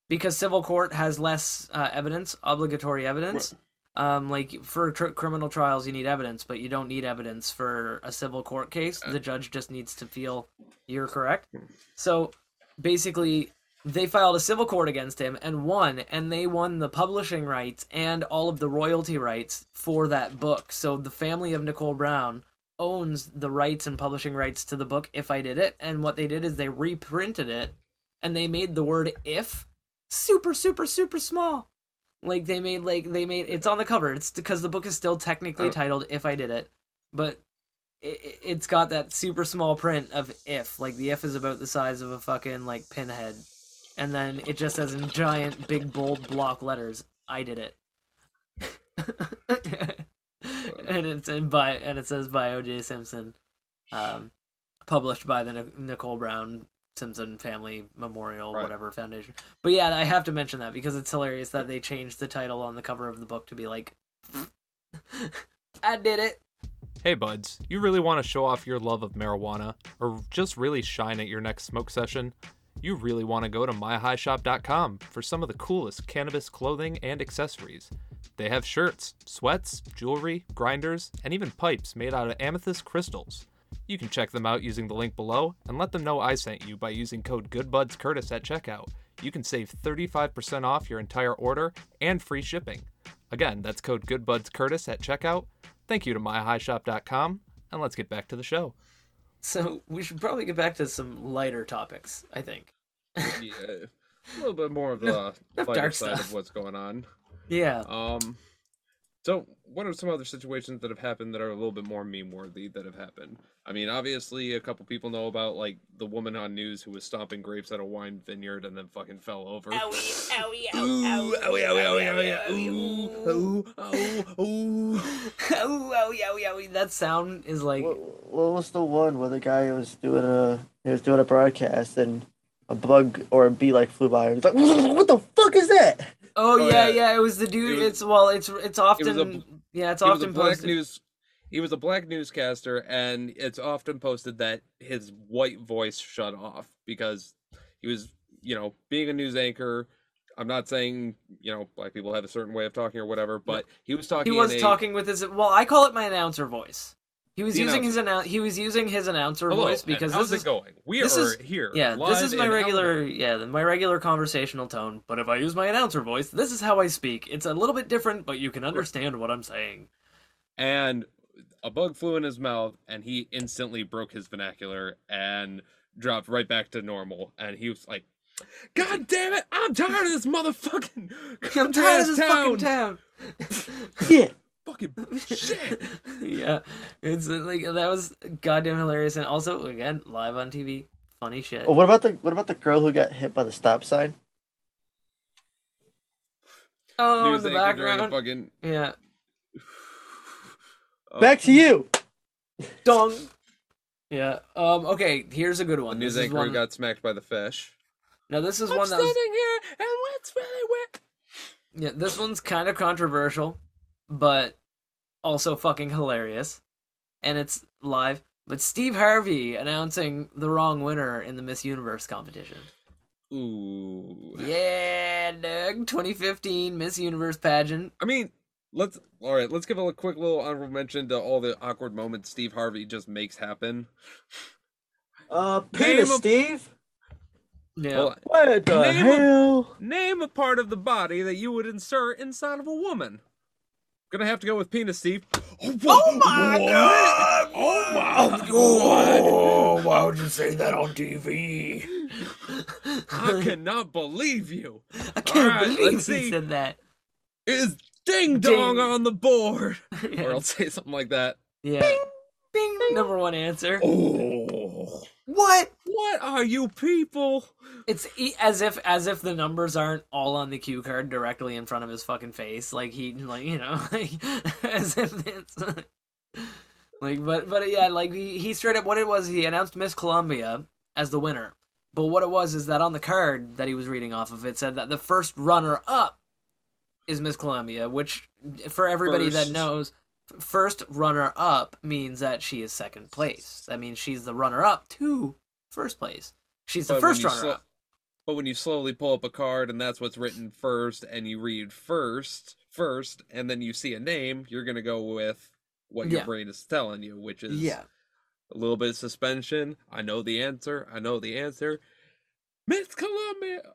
because civil court has less uh, evidence, obligatory evidence. Um, like for tr- criminal trials, you need evidence, but you don't need evidence for a civil court case. The judge just needs to feel you're correct. So basically, they filed a civil court against him and won, and they won the publishing rights and all of the royalty rights for that book. So the family of Nicole Brown owns the rights and publishing rights to the book If I Did It. And what they did is they reprinted it and they made the word if super, super, super small. Like they made like they made it's on the cover. It's because the book is still technically Oh. titled If I Did It, but it, it's got that super small print of if. Like the if is about the size of a fucking like pinhead, and then it just says in giant, big, bold block letters, "I did it." and it's in by and it says by O.J. Simpson, um, published by the Nicole Brown Simpson Family Memorial Right. whatever foundation. But yeah, I have to mention that because it's hilarious that they changed the title on the cover of the book to be like, "I did it." Hey buds, you really want to show off your love of marijuana or just really shine at your next smoke session? You really want to go to myhighshop.com for some of the coolest cannabis clothing and accessories. They have shirts, sweats, jewelry, grinders, and even pipes made out of amethyst crystals. You can check them out using the link below and let them know I sent you by using code GoodBudsCurtis at checkout. You can save 35% off your entire order and free shipping. Again, that's code GoodBudsCurtis at checkout. Thank you to myhighshop.com, and let's get back to the show. So we should probably get back to some lighter topics. I think. Yeah, a little bit more of the enough lighter dark side stuff. of what's going on. Yeah. Um, so what are some other situations that have happened that are a little bit more meme worthy that have happened? I mean, obviously, a couple people know about like the woman on news who was stomping grapes at a wine vineyard and then fucking fell over. Owie, owie, Ooh, owie, owie, owie, owie, ooh, ooh, ooh, ooh. Owie, owie, owie, owie. That sound is like What, what was the one where the guy was doing a he was doing a broadcast and a bug or a bee like flew by and he's like, what the fuck is that? Oh, Oh, yeah, yeah. yeah. It was the dude. It was- it's well, it's it's often a- yeah, it's He often black posted. news. He was a black newscaster, and it's often posted that his white voice shut off because he was, you know, being a news anchor. I'm not saying you know black people have a certain way of talking or whatever, but he was talking. He was in a, talking with his well, I call it my announcer voice. He was The using his annou- he was using his announcer Hello, voice because how's this is it going? We this are is- here. yeah, this is my regular Alabama. yeah, my regular conversational tone. But if I use my announcer voice, this is how I speak. It's a little bit different, but you can understand what I'm saying. and a bug flew in his mouth, and he instantly broke his vernacular and dropped right back to normal. And he was like, "God damn it! I'm tired of this motherfucking I'm tired of this town. fucking town. Yeah. Fucking shit." yeah, it's uh, like that was goddamn hilarious, and also again live on TV, funny shit. Oh, what about the what about the girl who got hit by the stop sign? Oh, News the anchor during background. fucking. Yeah, uh, Back to you. dong. Yeah. Um. Okay. Here's a good one. The one. news This anchor one. got smacked by the fish. Now this is I'm one that was. standing here and it's really wet. Yeah, this one's kind of controversial, but also fucking hilarious, and it's live. But Steve Harvey announcing the wrong winner in the Miss Universe competition. Ooh. Yeah, Doug. 2015 Miss Universe pageant. I mean, let's all right. Let's give a quick little honorable mention to all the awkward moments Steve Harvey just makes happen. Uh, Name penis, a- Steve. Yeah. Well, What the Name a- name a part of the body that you would insert inside of a woman. Gonna have to go with penis, Steve. Oh, oh my god! Oh my Oh, why would you say that on TV? I cannot believe you. I can't Alright, believe let's he see. said that. Is ding dong Ding. on the board? yeah. Or I'll say something like that. yeah. Bing, Number one answer. Oh, What? What are you people? It's e- as if as if the numbers aren't all on the cue card directly in front of his fucking face. Like he like you know like as if it's like but but yeah like he, he straight up what it was he announced Miss Colombia as the winner. But what it was is that on the card that he was reading off of it said that the first runner up is Miss Colombia, which for everybody that knows first runner up means that she is second place. That means she's the runner up to first place. She's the But first runner slo- up. But when you slowly pull up a card and that's what's written first, and you read first, first, and then you see a name, you're gonna go with what your Yeah. brain is telling you, which is Yeah. a little bit of suspension. I know the answer. I know the answer. Miss Colombia.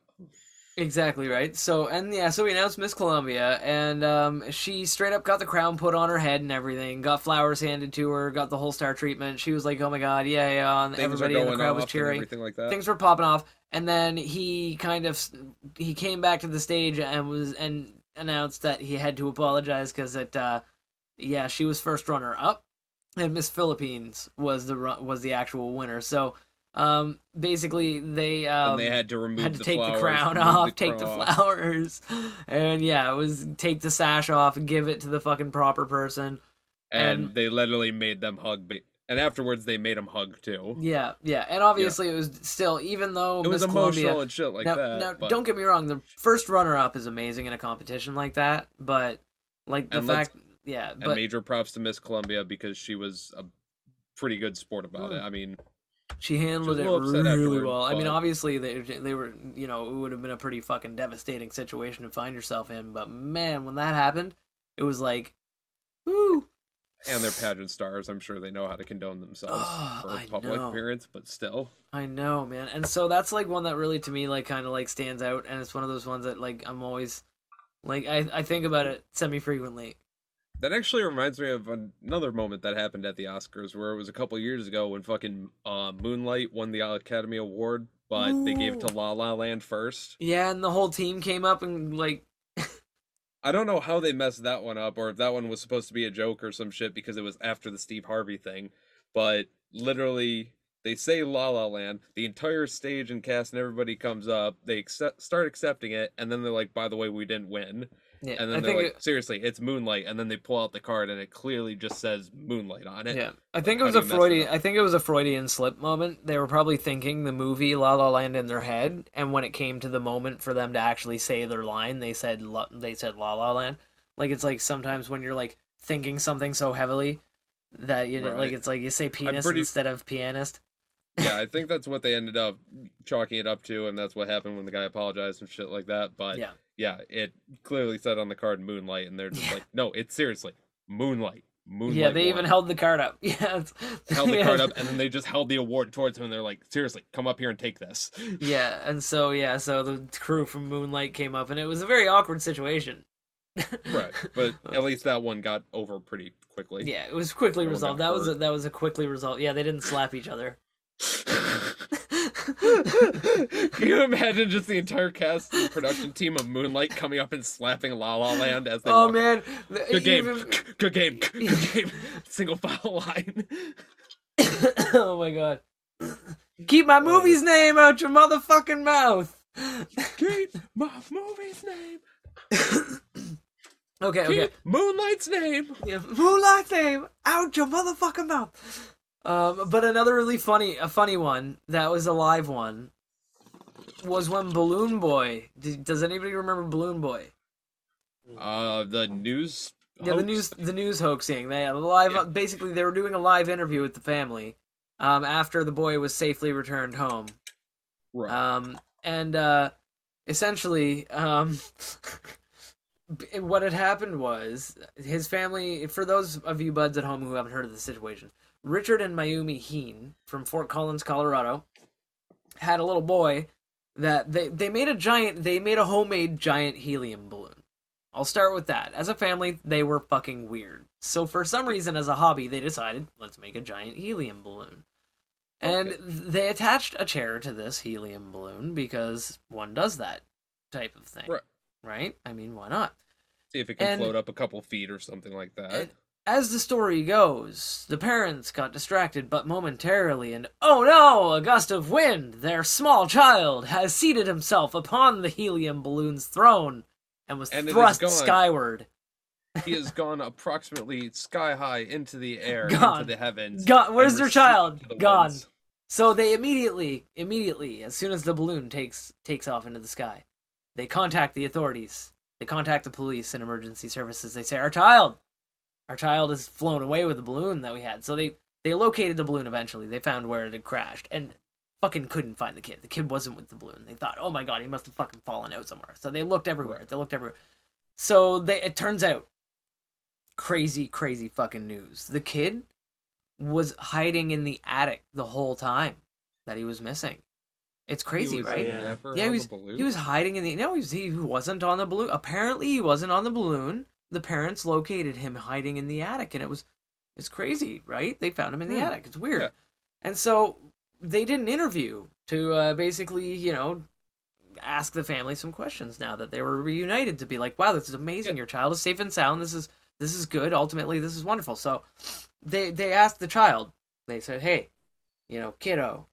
Exactly right. So and yeah, so we announced Miss Colombia, and um, she straight up got the crown put on her head and everything. Got flowers handed to her. Got the whole star treatment. She was like, "Oh my god, yeah, yeah!" And Things everybody in the crowd was cheering. everything like that. Things were popping off, and then he kind of he came back to the stage and was and announced that he had to apologize because it, uh, yeah, she was first runner up, and Miss Philippines was the was the actual winner. So. Um, basically, they um, they had to remove had to the take flowers, the crown off, the take the flowers, and yeah, it was take the sash off and give it to the fucking proper person. and, And- they literally made them hug. And afterwards, they made him hug too. Yeah, yeah, and obviously it was still even though It was Miss emotional Colombia. and shit like now, that. now but- don't get me wrong, the first runner-up is amazing in a competition like that, but like the And fact, yeah, and major props to Miss Colombia because she was a pretty good sport about it. Mm. I mean, she handled it was a little upset really well. I mean, obviously they they were you know it would have been a pretty fucking devastating situation to find yourself in, but man, when that happened, it was like, woo. and they're pageant stars. I'm sure they know how to condone themselves Oh, for a public know. appearance, but still. I know, man. And so that's like one that really to me like kind of like stands out and it's one of those ones that like I'm always like I I think about it semi frequently. That actually reminds me of another moment that happened at the Oscars where it was a couple years ago when fucking uh, Moonlight won the Academy Award, but they gave it to La La Land first. Yeah, and the whole team came up and like I don't know how they messed that one up or if that one was supposed to be a joke or some shit because it was after the Steve Harvey thing, but literally they say La La Land, the entire stage and cast and everybody comes up, they accept, start accepting it, and then they're like, by the way, we didn't win. Yeah, And I they're think like, it, seriously, it's Moonlight, and then they pull out the card and it clearly just says Moonlight on it. yeah. I think it was a you mess it Freudian? I think it was a Freudian slip moment. They were probably thinking the movie La La Land in their head and when it came to the moment for them to actually say their line, they said La, they said La La Land. Like it's like sometimes when you're like thinking something so heavily that you know, like it's like you say penis pretty- instead of pianist. yeah, I think that's what they ended up chalking it up to, and that's what happened when the guy apologized and shit like that. But yeah, Yeah. it clearly said on the card Moonlight, and they're just Yeah. like, no, it's seriously Moonlight. Moonlight. yeah, they won." even held the card up. Yeah, held the yeah. card up, and then they just held the award towards him, and they're like, seriously, come up here and take this. Yeah, and so yeah, so the crew from Moonlight came up, and it was a very awkward situation. right, but at least that one got over pretty quickly. yeah, it was quickly one resolved. That was a, that was a quickly resolved. Yeah, they didn't slap each other. Can you imagine just the entire cast and production team of Moonlight coming up and slapping La La Land as they oh walk? man, Good game, even- good game, good game. Single file line. oh my god, keep my movie's name out your motherfucking mouth. Keep my movie's name. Okay, okay. Moonlight's name. Yeah, Moonlight name out your motherfucking mouth. Um, but another really funny, a funny one that was a live one was when Balloon Boy. Did, does anybody remember Balloon Boy? Uh, the news. Yeah, the news, the news hoaxing. They had a live. Yeah. Basically, they were doing a live interview with the family um, after the boy was safely returned home. Right. Um, and uh, essentially, um, what had happened was his family. For those of you buds at home who haven't heard of the situation, Richard and Mayumi Heene from Fort Collins, Colorado, had a little boy that they they made a giant. They made a homemade giant helium balloon. I'll start with that. As a family, they were fucking weird. So for some reason, as a hobby, they decided let's make a giant helium balloon. And Okay. they attached a chair to this helium balloon because one does that type of thing. Right. Right? I mean, why not? See if it can and- float up a couple feet or something like that. As the story goes, the parents got distracted but momentarily, and oh no, a gust of wind! Their small child has seated himself upon the helium balloon's throne and was And thrust skyward. he has gone approximately sky high into the air, Gone. into the heavens. Gone. Where's their child? the Gone. winds. So they immediately, immediately, as soon as the balloon takes takes off into the sky, they contact the authorities. They contact the police and emergency services. They say, "Our child, our child has flown away with the balloon that we had." So they they located the balloon eventually. They found where it had crashed and fucking couldn't find the kid. The kid wasn't with the balloon. They thought, "Oh my god, he must have fucking fallen out somewhere." So they looked everywhere. They looked everywhere. So they it turns out crazy crazy fucking news. The kid was hiding in the attic the whole time that he was missing. It's crazy, was right? Yeah. he was he was hiding in the no, he, was, he wasn't on the balloon. Apparently, he wasn't on the balloon. The parents located him hiding in the attic, and it was it's crazy, right? They found him in the Hmm. attic. It's weird, Yeah. and so they did an interview to uh, basically, you know, ask the family some questions now that they were reunited to be like, wow, this is amazing. Your child is safe and sound. This is this is good. Ultimately, this is wonderful. So they they asked the child. They said, hey, you know, kiddo,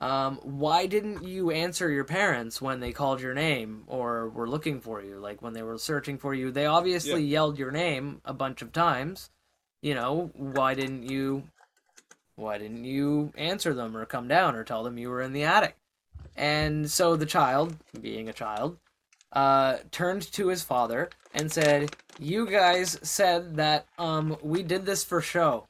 um, why didn't you answer your parents when they called your name or were looking for you? Like when they were searching for you, they obviously yelled your name a bunch of times. you know, why didn't you why didn't you answer them or come down or tell them you were in the attic? And so the child, being a child, uh, turned to his father and said, "You guys said that um we did this for show."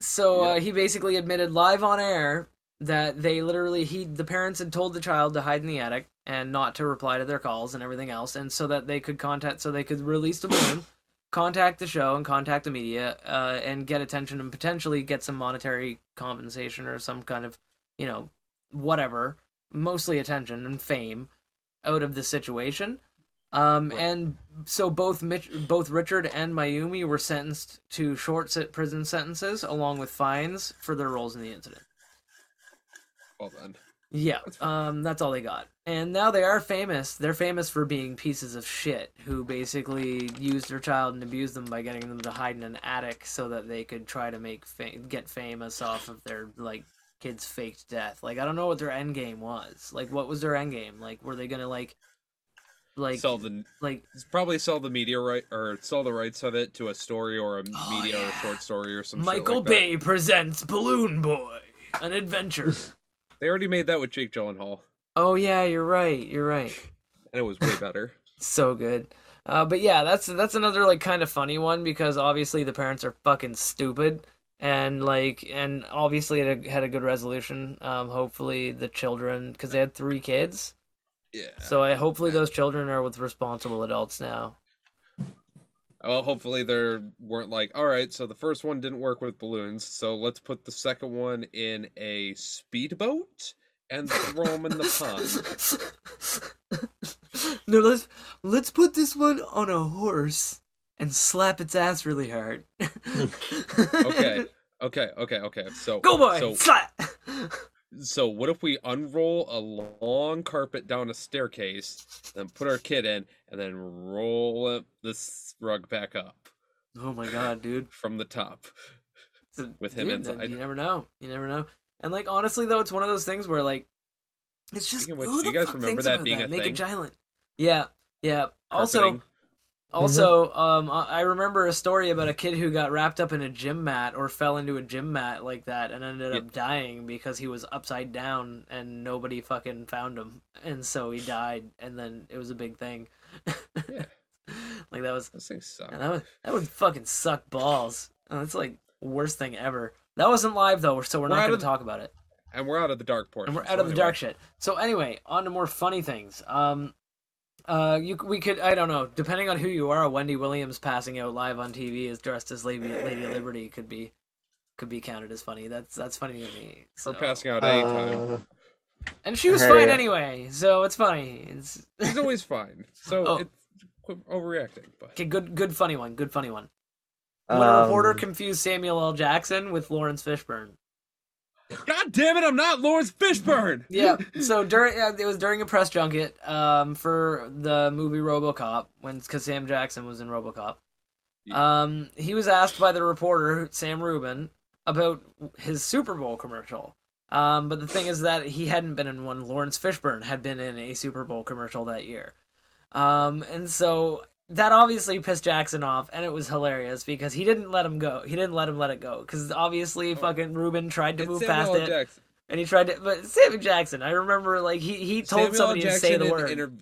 So uh, he basically admitted live on air that they literally he the parents had told the child to hide in the attic and not to reply to their calls and everything else, and so that they could contact so they could release the balloon, contact the show and contact the media uh, and get attention and potentially get some monetary compensation or some kind of you know whatever mostly attention and fame out of the situation. Um, and so both Mitch, both Richard and Mayumi were sentenced to short sit prison sentences along with fines for their roles in the incident. Well then. Yeah, That's um, that's all they got. And now they are famous. They're famous for being pieces of shit who basically used their child and abused them by getting them to hide in an attic so that they could try to make fa- get famous off of their like kid's faked death. Like I don't know what their end game was. Like what was their end game? Like were they gonna like like sell the like probably sell the media right or sell the rights of it to a story or a Oh, media or a short story or some shit Michael like that. Bay presents Balloon Boy, an adventure. They already made that with Jake Gyllenhaal, oh yeah, you're right. You're right. and it was way better. so good. Uh, but yeah, that's that's another like kind of funny one because obviously the parents are fucking stupid and like and obviously it had a good resolution. Um, hopefully the children because they had three kids, Yeah. so I hopefully those children are with responsible adults now. Well, hopefully they weren't like, all right, so the first one didn't work with balloons, so let's put the second one in a speedboat and throw them in the pond. no, let's let's put this one on a horse and slap its ass really hard. Okay, okay, okay, okay. So Go boy, So, slap. So what if we unroll a long carpet down a staircase, then put our kid in, and then roll this rug back up oh my god, dude. from the top? With him dude, inside. You never know. You never know. And like honestly though, it's one of those things where like it's just which, who do you guys remember that being a Make thing? a giant. Yeah, yeah. Also, Carpeting? also, um, I remember a story about a kid who got wrapped up in a gym mat or fell into a gym mat like that and ended up dying because he was upside down and nobody fucking found him, and so he died, and then it was a big thing. Yeah. like that was Those things suck. that would that would fucking suck balls. Oh, that's like worst thing ever. That wasn't live though, so we're, We're not going to talk about it. And we're out of the dark portion. And we're so out of the dark shit. So anyway, on to more funny things. Um, uh, you we could I don't know. Depending on who you are, Wendy Williams passing out live on TV as dressed as Lady Lady Liberty could be could be counted as funny. That's that's funny to me. For So. passing out anytime. Uh, and she was Hey. fine anyway, so it's funny. It's He's always fine. So Oh. it's overreacting. But okay. Good good funny one. Good funny one. When a reporter um, confused Samuel L. Jackson with Laurence Fishburne. God damn it, I'm not Laurence Fishburne. Yeah. So during uh, it was during a press junket um, for the movie RoboCop when because Sam Jackson was in RoboCop. Yeah. Um, he was asked by the reporter Sam Rubin about his Super Bowl commercial. Um, but the thing is that he hadn't been in one. Laurence Fishburne had been in a Super Bowl commercial that year. Um, and so that obviously pissed Jackson off, and it was hilarious because he didn't let him go. He didn't let him let it go because obviously oh. fucking Rubin tried to It's move Samuel past L. it. Jackson. And he tried to, but Samuel Jackson, I remember like he, he told Samuel somebody to say the in word. inter-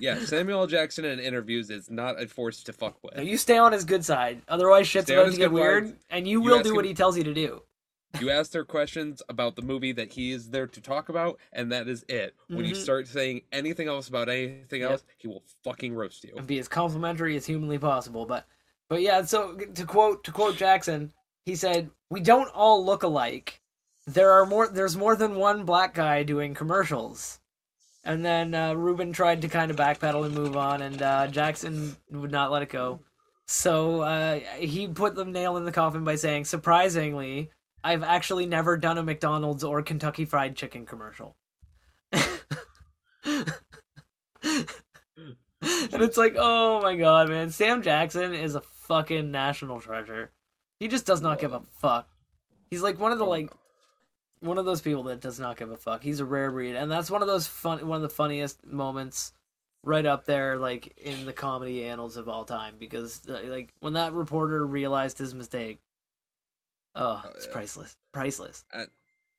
yeah, Samuel Jackson in interviews is not a force to fuck with. You stay on his good side, otherwise shit's Stay about to get weird, and you, You will do him- what he tells you to do. You ask their questions about the movie that he is there to talk about, and that is it. When you Mhm. start saying anything else about anything Yep. else, he will fucking roast you. and be as complimentary as humanly possible. But, but yeah. So to quote to quote Jackson, he said, "We don't all look alike. There are more. There's more than one black guy doing commercials." And then uh, Rubin tried to kind of backpedal and move on, and uh, Jackson would not let it go. So uh, he put the nail in the coffin by saying, "Surprisingly, I've actually never done a McDonald's or Kentucky Fried Chicken commercial." and it's like, oh my god, man, Sam Jackson is a fucking national treasure. He just does not give a fuck. He's like one of the like one of those people that does not give a fuck. He's a rare breed, and that's one of those fun one of the funniest moments right up there, like in the comedy annals of all time, because uh, like when that reporter realized his mistake, oh, Oh, it's yeah. priceless, priceless.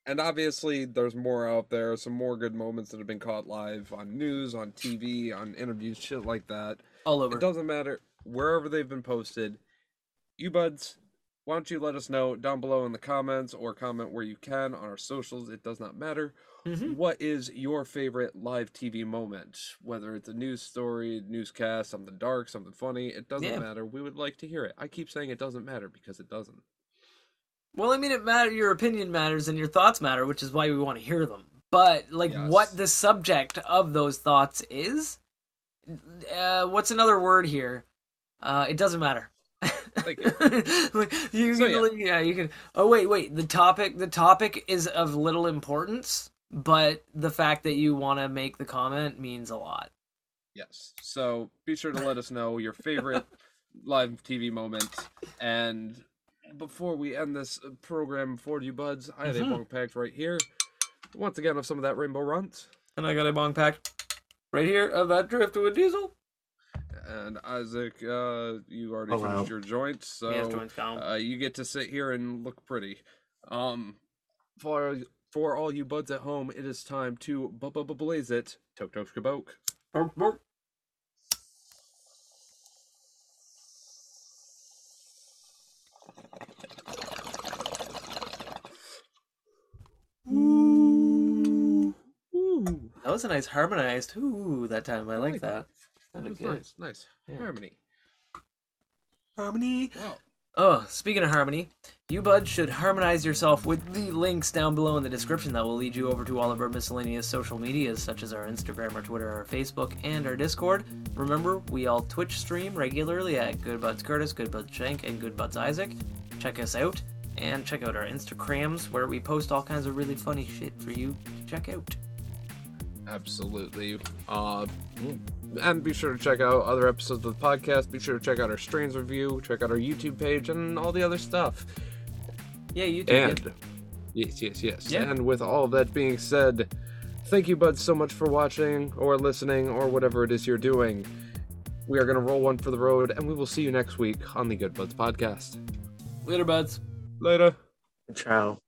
And obviously, there's more out there. Some more good moments that have been caught live on news, on TV, on interviews, shit like that. All over. It doesn't matter wherever they've been posted. You buds, why don't you let us know down below in the comments or comment where you can on our socials? It does not matter. Mhm. What is your favorite live TV moment? Whether it's a news story, newscast, something dark, something funny, it doesn't Yeah. matter. We would like to hear it. I keep saying it doesn't matter because it doesn't. Well, I mean, it matter. Your opinion matters and your thoughts matter, which is why we want to hear them. But like, what the subject of those thoughts is, uh, what's another word here? Uh, it doesn't matter. Like, you So, can, yeah. yeah, you can. Oh wait, wait. The topic, the topic is of little importance, but the fact that you want to make the comment means a lot. Yes. So be sure to let us know your favorite live TV moment. And before we end this program for you buds, I have Mhm. a bong packed right here. Once again, of some of that Rainbow Runt. And I got a bong pack right here of that driftwood diesel. And Isaac, uh, you already Oh, finished wow. your joint, so Yes, joints uh, you get to sit here and look pretty. Um, for for all you buds at home, it is time to blaze it. Tok tok skaboke. Ooh, That was a nice harmonized ooh that time. I like like that. that Sounded was good. nice, nice Yeah. harmony. Harmony. Wow. Oh, speaking of harmony, you buds should harmonize yourself with the links down below in the description that will lead you over to all of our miscellaneous social medias, such as our Instagram, our Twitter, our Facebook, and our Discord. Remember, we all Twitch stream regularly at Good Buds Curtis, Good Buds Shank, and Good Buds Isaac. Check us out, and check out our Instagrams where we post all kinds of really funny shit for you to check out. Absolutely. Uh, and be sure to check out other episodes of the podcast. Be sure to check out our strains review, check out our YouTube page, and all the other stuff. Yeah, you do. And yes, yes, yes. Yeah. And with all that being said, thank you, buds, so much for watching or listening or whatever it is you're doing. We are gonna roll one for the road, and we will see you next week on the Good Buds podcast. Later, buds. Later. Ciao.